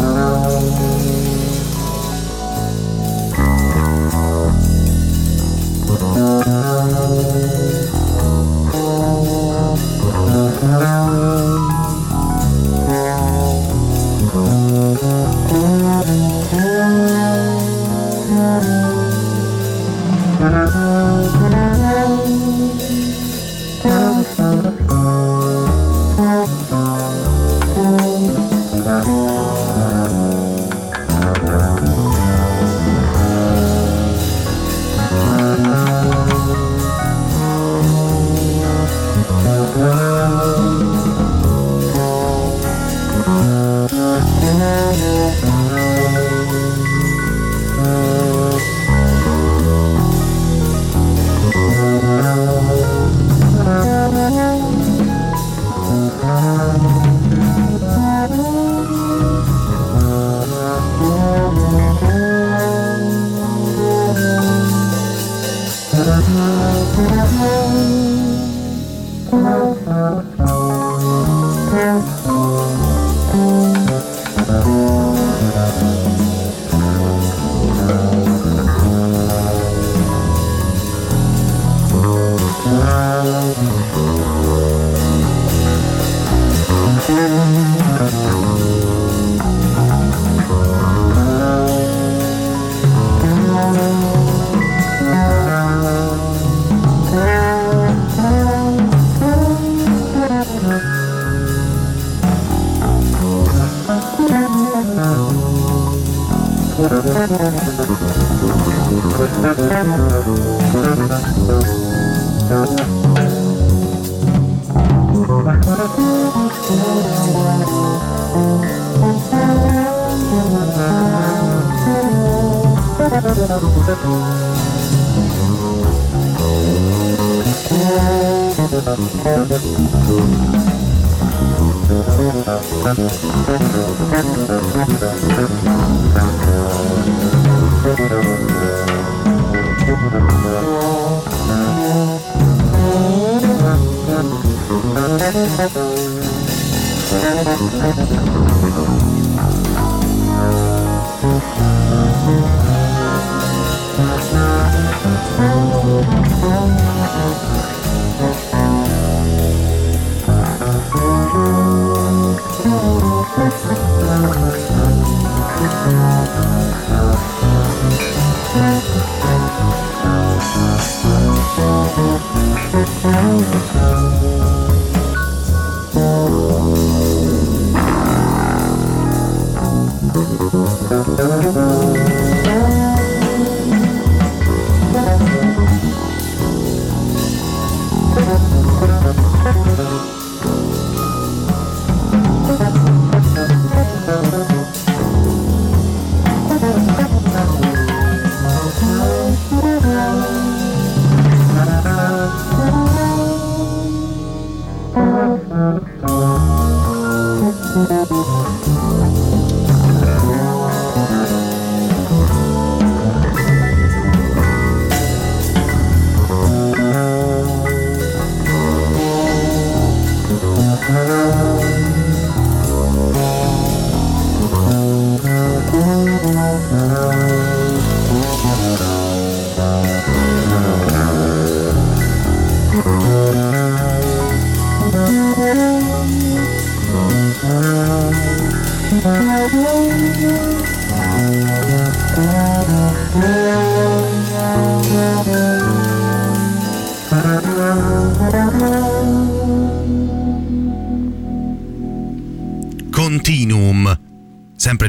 Continuum.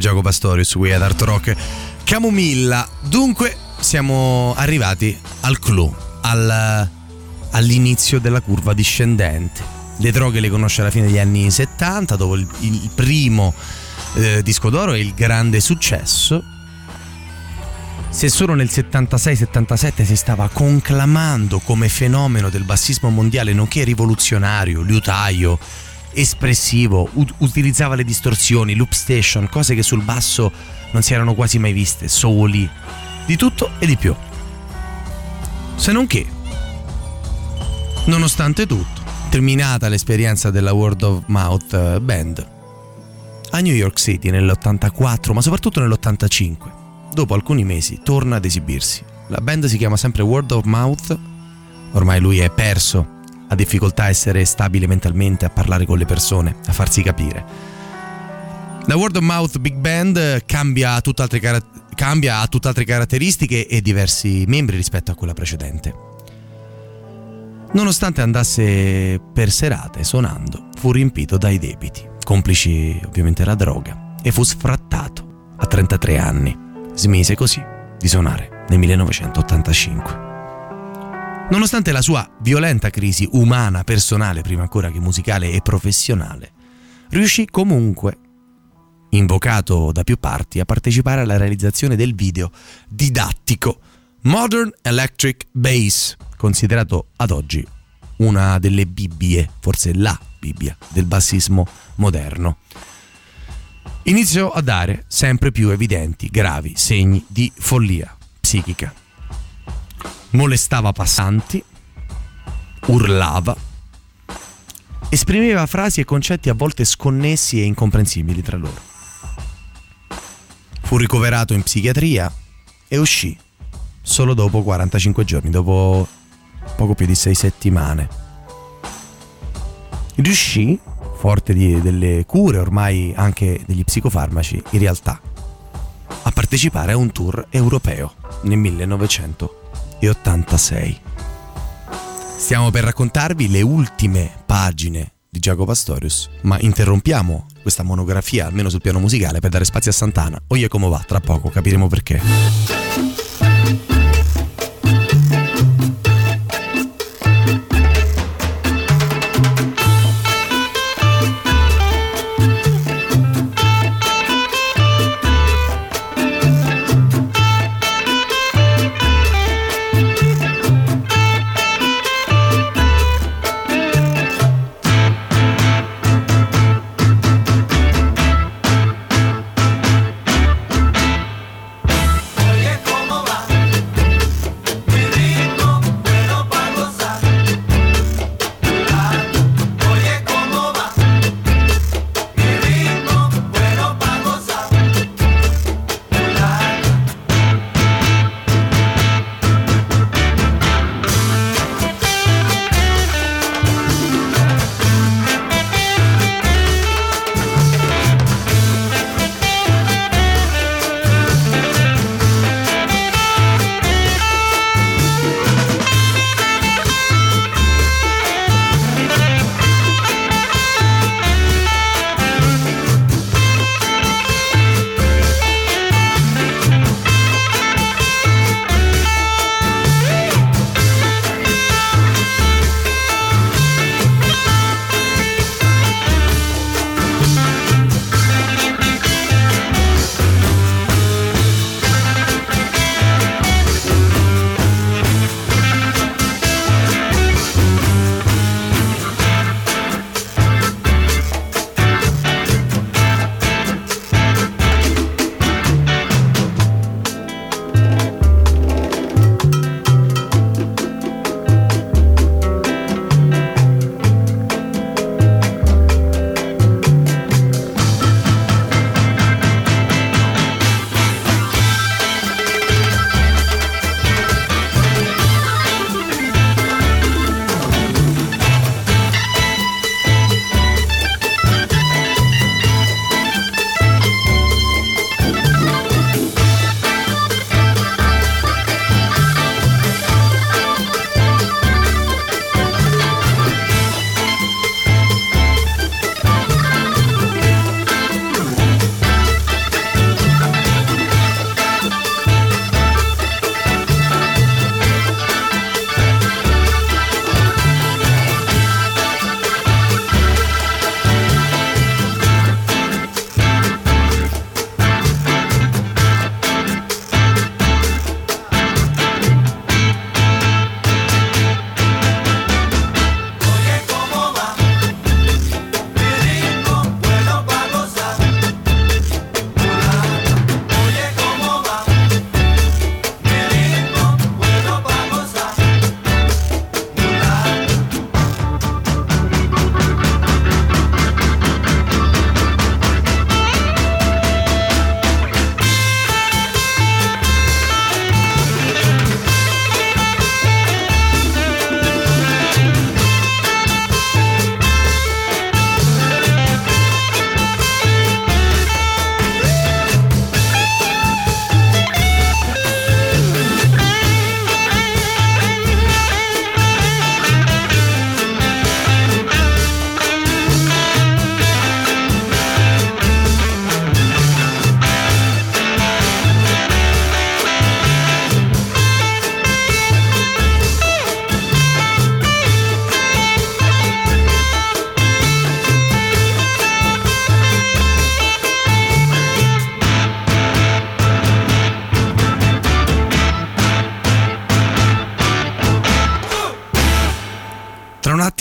Giacomo Pastorius qui ad Art Rock. Camomilla. Dunque, siamo arrivati al clou, al- all'inizio della curva discendente. Le droghe le conosce alla fine degli anni 70, dopo il, il primo eh, disco d'oro e il grande successo. Se solo nel 76-77 si stava conclamando come fenomeno del bassismo mondiale, nonché rivoluzionario, liutaio, espressivo, ut- utilizzava le distorsioni, loop station, cose che sul basso non si erano quasi mai viste, soli, di tutto e di più. Se non che, nonostante tutto, terminata l'esperienza della Word of Mouth eh, Band, a New York City nell'84, ma soprattutto nell'85, dopo alcuni mesi torna ad esibirsi. La band si chiama sempre Word of Mouth, ormai lui è perso, ha difficoltà a essere stabile mentalmente, a parlare con le persone, a farsi capire. La Word of Mouth Big Band cambia, tutt'altre cara- cambia a tutt'altre caratteristiche e diversi membri rispetto a quella precedente. Nonostante andasse per serate suonando, fu riempito dai debiti, complici ovviamente la droga, e fu sfrattato a 33 anni. Smise così di suonare nel 1985. Nonostante la sua violenta crisi umana, personale, prima ancora che musicale e professionale, riuscì comunque, invocato da più parti, a partecipare alla realizzazione del video didattico Modern Electric Bass, considerato ad oggi una delle Bibbie, forse la Bibbia del bassismo moderno. Iniziò a dare sempre più evidenti, gravi segni di follia psichica molestava passanti, urlava, esprimeva frasi e concetti a volte sconnessi e incomprensibili tra loro. Fu ricoverato in psichiatria e uscì solo dopo 45 giorni, dopo poco più di 6 settimane. Riuscì, forte di- delle cure, ormai anche degli psicofarmaci, in realtà, a partecipare a un tour europeo nel 1986. Stiamo per raccontarvi le ultime pagine di Giacomo Pastorius, ma interrompiamo questa monografia, almeno sul piano musicale, per dare spazio a Santana. Oye come va, tra poco capiremo perché.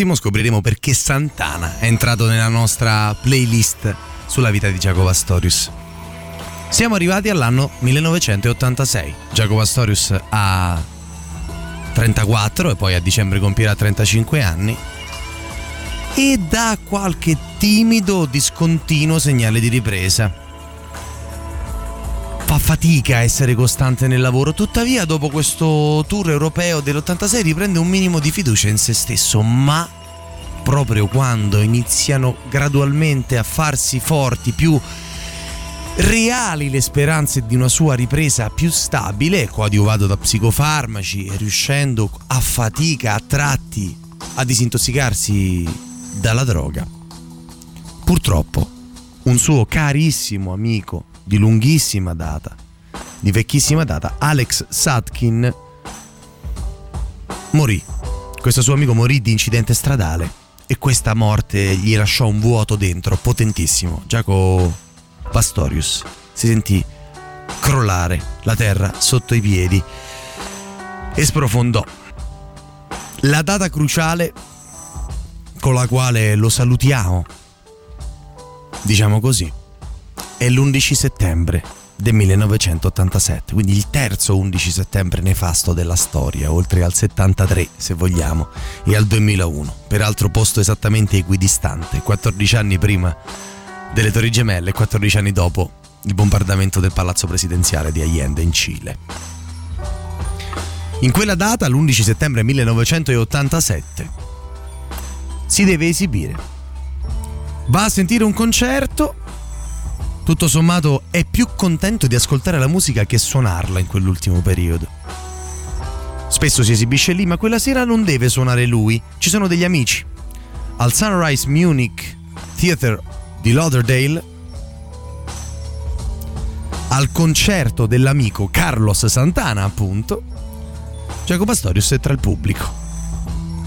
Attimo scopriremo perché Santana è entrato nella nostra playlist sulla vita di Giacomo Astorius. Siamo arrivati all'anno 1986. Giacomo Astorius ha 34 e poi a dicembre compierà 35 anni e dà qualche timido, discontinuo segnale di ripresa. Fa fatica essere costante nel lavoro, tuttavia dopo questo tour europeo dell'86 riprende un minimo di fiducia in se stesso, ma proprio quando iniziano gradualmente a farsi forti, più reali le speranze di una sua ripresa più stabile, coadiuvato da psicofarmaci e riuscendo a fatica, a tratti, a disintossicarsi dalla droga. Purtroppo, un suo carissimo amico di lunghissima data, di vecchissima data, Alex Sadkin, morì. Questo suo amico morì di incidente stradale e questa morte gli lasciò un vuoto dentro potentissimo. Giacomo Pastorius si sentì crollare la terra sotto i piedi e sprofondò. La data cruciale con la quale lo salutiamo, diciamo così, è l'11 settembre del 1987, quindi il terzo 11 settembre nefasto della storia, oltre al 73 se vogliamo, e al 2001, peraltro posto esattamente equidistante, 14 anni prima delle Torri Gemelle e 14 anni dopo il bombardamento del palazzo presidenziale di Allende in Cile. In quella data, l'11 settembre 1987, si deve esibire. Va a sentire un concerto, tutto sommato è più contento di ascoltare la musica che suonarla in quell'ultimo periodo. Spesso si esibisce lì, ma quella sera non deve suonare lui, ci sono degli amici. Al Sunrise Munich Theatre di Lauderdale al concerto dell'amico Carlos Santana, appunto, Giacomo Pastorius è tra il pubblico.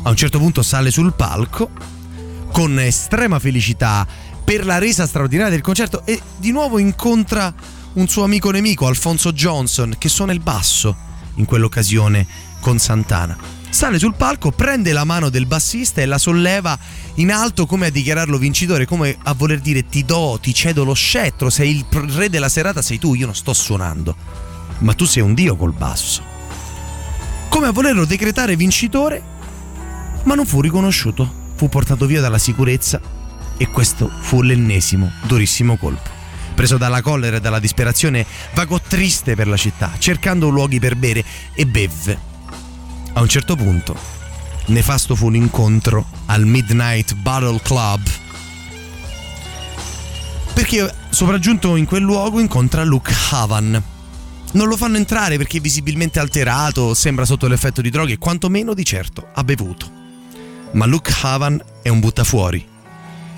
A un certo punto sale sul palco con estrema felicità per la resa straordinaria del concerto e di nuovo incontra un suo amico nemico, Alfonso Johnson, che suona il basso in quell'occasione con Santana. Sale sul palco, prende la mano del bassista e la solleva in alto come a dichiararlo vincitore, come a voler dire ti do, ti cedo lo scettro, sei il re della serata, sei tu, io non sto suonando, ma tu sei un dio col basso. Come a volerlo decretare vincitore, ma non fu riconosciuto, fu portato via dalla sicurezza e questo fu l'ennesimo durissimo colpo. Preso dalla collera e dalla disperazione, vagò triste per la città, cercando luoghi per bere e bevve. A un certo punto, nefasto fu un incontro al Midnight Battle Club. Perché sopraggiunto in quel luogo incontra Luke Havan. Non lo fanno entrare perché è visibilmente alterato, sembra sotto l'effetto di droghe, quantomeno di certo ha bevuto. Ma Luke Havan è un buttafuori.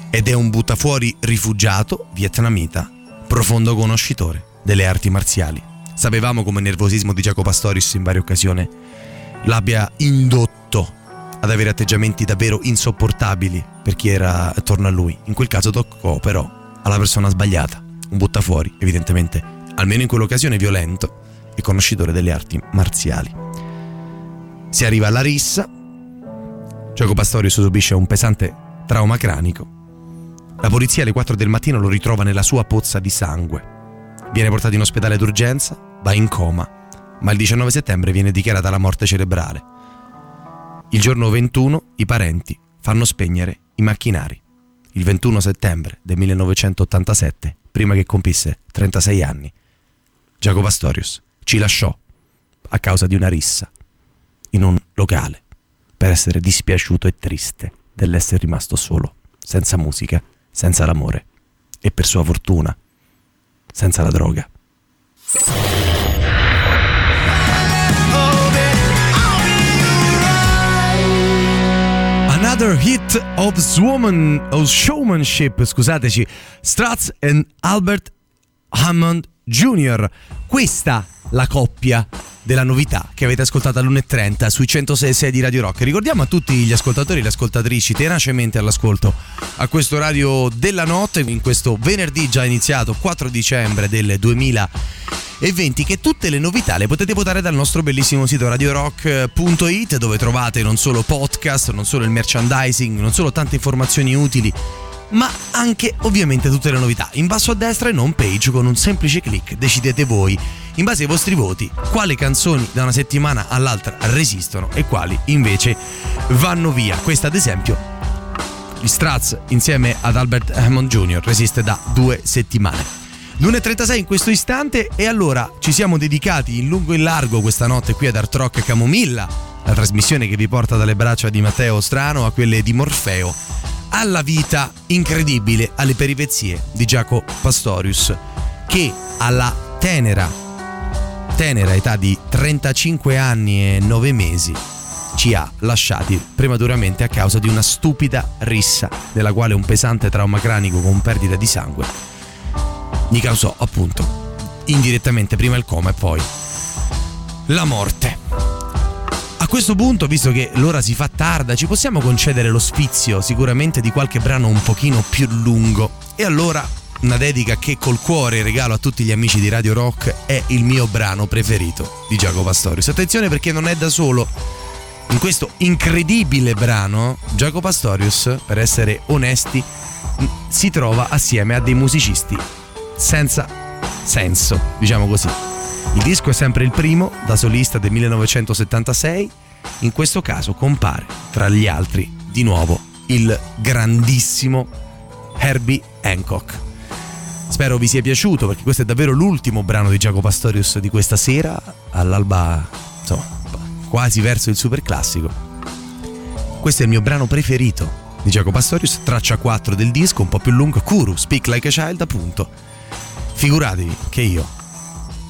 Ed è un buttafuori rifugiato vietnamita, profondo conoscitore delle arti marziali. Sapevamo come il nervosismo di Jacopo Pastorius in varie occasioni l'abbia indotto ad avere atteggiamenti davvero insopportabili per chi era attorno a lui. In quel caso toccò però alla persona sbagliata, un buttafuori, evidentemente, almeno in quell'occasione violento e conoscitore delle arti marziali. Si arriva alla rissa, Gioco Pastorius subisce un pesante trauma cranico. La polizia alle 4 del mattino lo ritrova nella sua pozza di sangue. Viene portato in ospedale d'urgenza, va in coma, ma il 19 settembre viene dichiarata la morte cerebrale. Il giorno 21 i parenti fanno spegnere i macchinari. Il 21 settembre del 1987, prima che compisse 36 anni, Giacomo Pastorius ci lasciò a causa di una rissa in un locale per essere dispiaciuto e triste dell'essere rimasto solo, senza musica, senza l'amore e per sua fortuna, senza la droga. Another hit of, showmanship, scusateci, Strats and Albert Hammond Jr. Questa la coppia della novità che avete ascoltato all'1.30 sui 106 di Radio Rock. Ricordiamo a tutti gli ascoltatori e le ascoltatrici tenacemente all'ascolto a questo orario della notte, in questo venerdì già iniziato 4 dicembre del 2000 eventi che tutte le novità le potete votare dal nostro bellissimo sito radiorock.it dove trovate non solo podcast, non solo il merchandising, non solo tante informazioni utili ma anche ovviamente tutte le novità. In basso a destra in home page con un semplice clic decidete voi, in base ai vostri voti, quali canzoni da una settimana all'altra resistono e quali invece vanno via. Questa ad esempio, gli Strats insieme ad Albert Hammond Jr. resiste da due settimane. L'1.36 in questo istante e allora ci siamo dedicati in lungo e in largo questa notte qui ad Art Rock Camomilla, la trasmissione che vi porta dalle braccia di Matteo Strano a quelle di Morfeo alla vita incredibile, alle peripezie di Giacomo Pastorius, che alla tenera, tenera età di 35 anni e 9 mesi ci ha lasciati prematuramente a causa di una stupida rissa, della quale un pesante trauma cranico con perdita di sangue gli causò appunto indirettamente prima il coma e poi la morte. A questo punto, visto che l'ora si fa tarda, ci possiamo concedere lo sfizio sicuramente di qualche brano un pochino più lungo. E allora una dedica che col cuore regalo a tutti gli amici di Radio Rock è il mio brano preferito di Giacomo Pastorius. Attenzione perché non è da solo. In questo incredibile brano, Giacomo Pastorius, per essere onesti, si trova assieme a dei musicisti senza senso, diciamo così. Il disco è sempre il primo, da solista del 1976. In questo caso compare, tra gli altri, di nuovo il grandissimo Herbie Hancock. Spero vi sia piaciuto perché questo è davvero l'ultimo brano di Giacomo Pastorius di questa sera, all'alba, insomma, quasi verso il super classico. Questo è il mio brano preferito di Giacomo Pastorius, traccia 4 del disco, un po' più lungo, Kuru, Speak Like a Child, appunto. Figuratevi che io,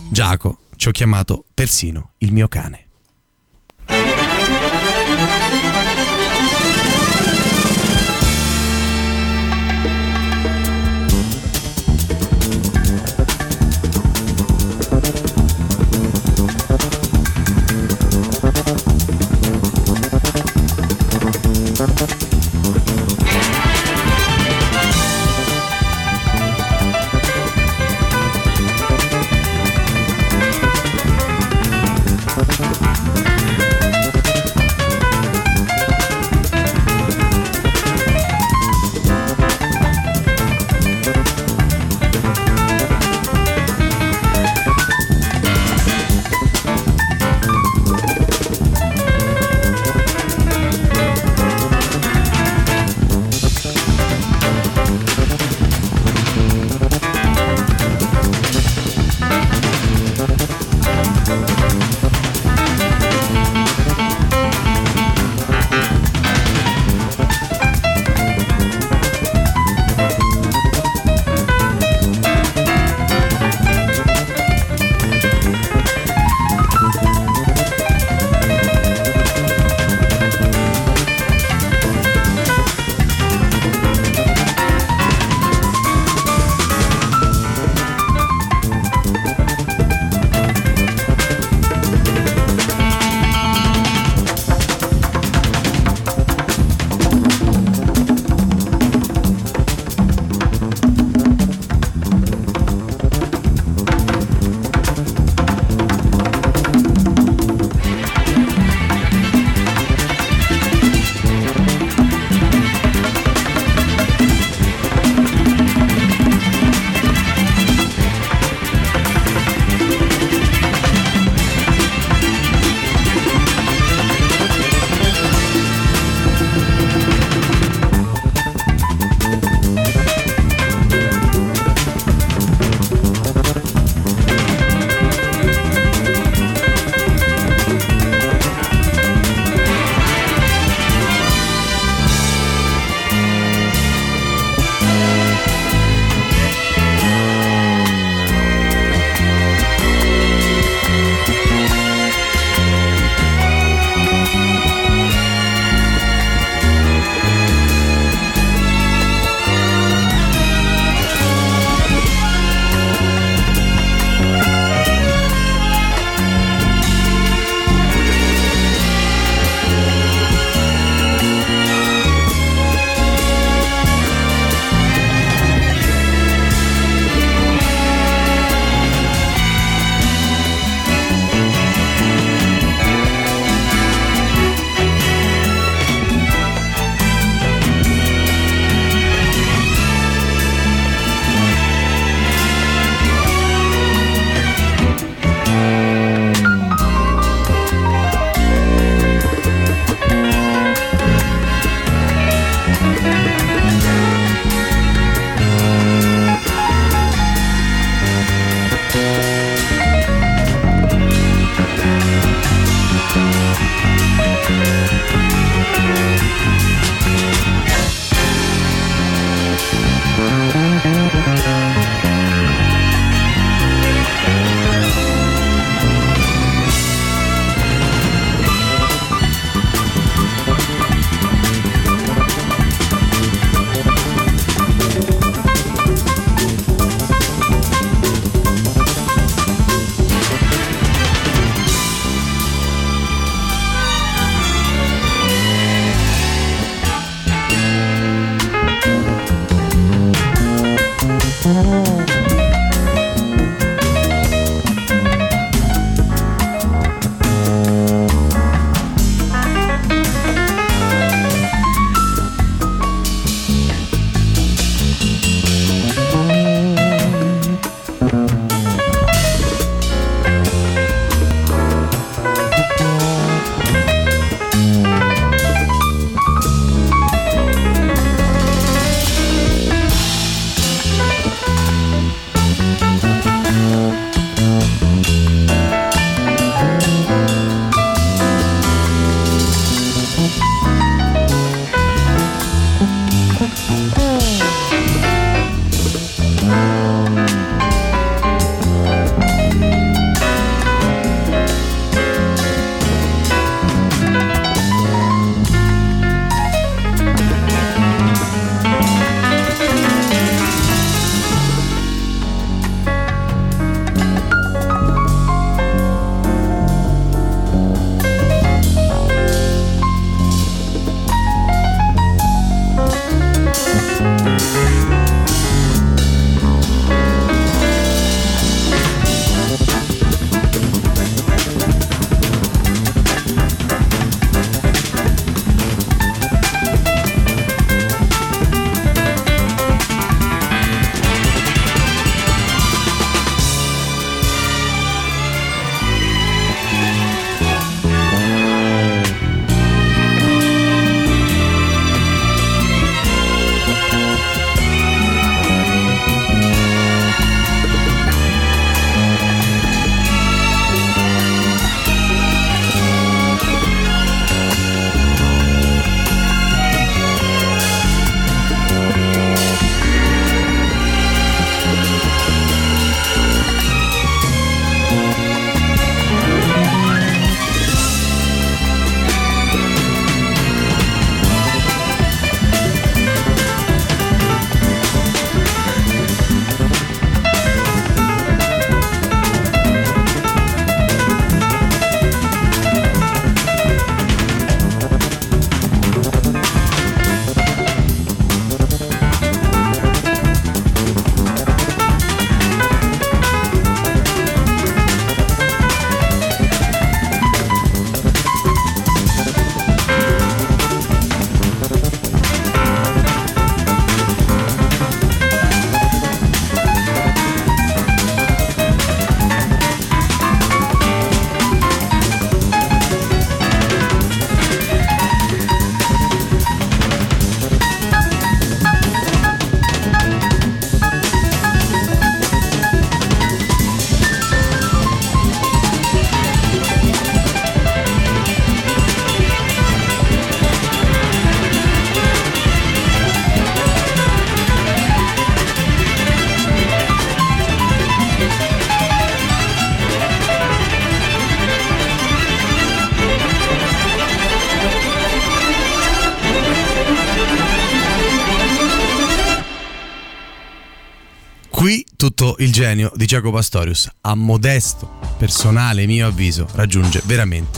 Giaco, ci ho chiamato persino il mio cane. Giacomo Pastorius, a modesto personale mio avviso, raggiunge veramente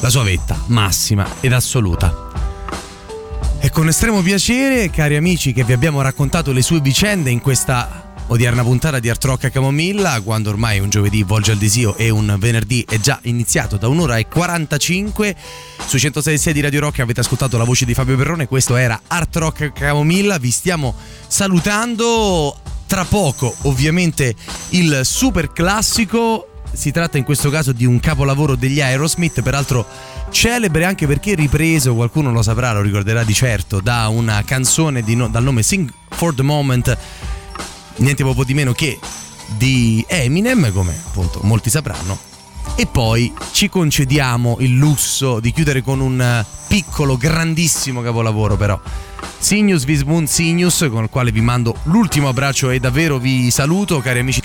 la sua vetta massima ed assoluta. E con estremo piacere, cari amici, che vi abbiamo raccontato le sue vicende in questa odierna puntata di Art Rock a Camomilla, quando ormai un giovedì volge al desio e un venerdì è già iniziato da un'ora e 45. Su 106.6 di Radio Rock avete ascoltato la voce di Fabio Perrone, questo era Art Rock Camomilla, vi stiamo salutando. Tra poco, ovviamente, il super classico. Si tratta in questo caso di un capolavoro degli Aerosmith, peraltro celebre anche perché ripreso, qualcuno lo saprà, lo ricorderà di certo, da una canzone no- dal nome Sing for the Moment, niente poco di meno che di Eminem, come appunto molti sapranno. E poi ci concediamo il lusso di chiudere con un piccolo, grandissimo capolavoro però. Signus Vismun Signus, con il quale vi mando l'ultimo abbraccio e davvero vi saluto, cari amici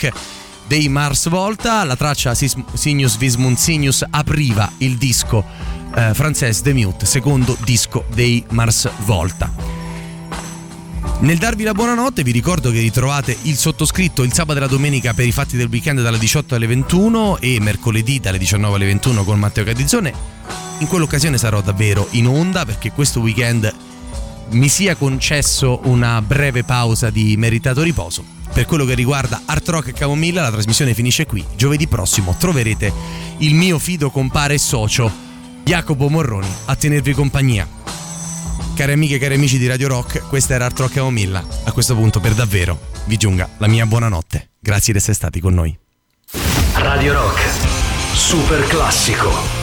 dei Mars Volta. La traccia Signus Vismun Signus apriva il disco eh, Frances The Mute, secondo disco dei Mars Volta. Nel darvi la buonanotte vi ricordo che ritrovate il sottoscritto il sabato e la domenica per i fatti del weekend dalle 18 alle 21 e mercoledì dalle 19 alle 21 con Matteo Catizzone. In quell'occasione sarò davvero in onda perché questo weekend mi sia concesso una breve pausa di meritato riposo. Per quello che riguarda Art Rock e Camomilla, la trasmissione finisce qui. Giovedì prossimo troverete il mio fido compare e socio, Jacopo Morroni, a tenervi compagnia. Cari amiche e cari amici di Radio Rock, questa era Art Rock e Camomilla. A questo punto, per davvero, vi giunga la mia buonanotte. Grazie di essere stati con noi. Radio Rock, super classico.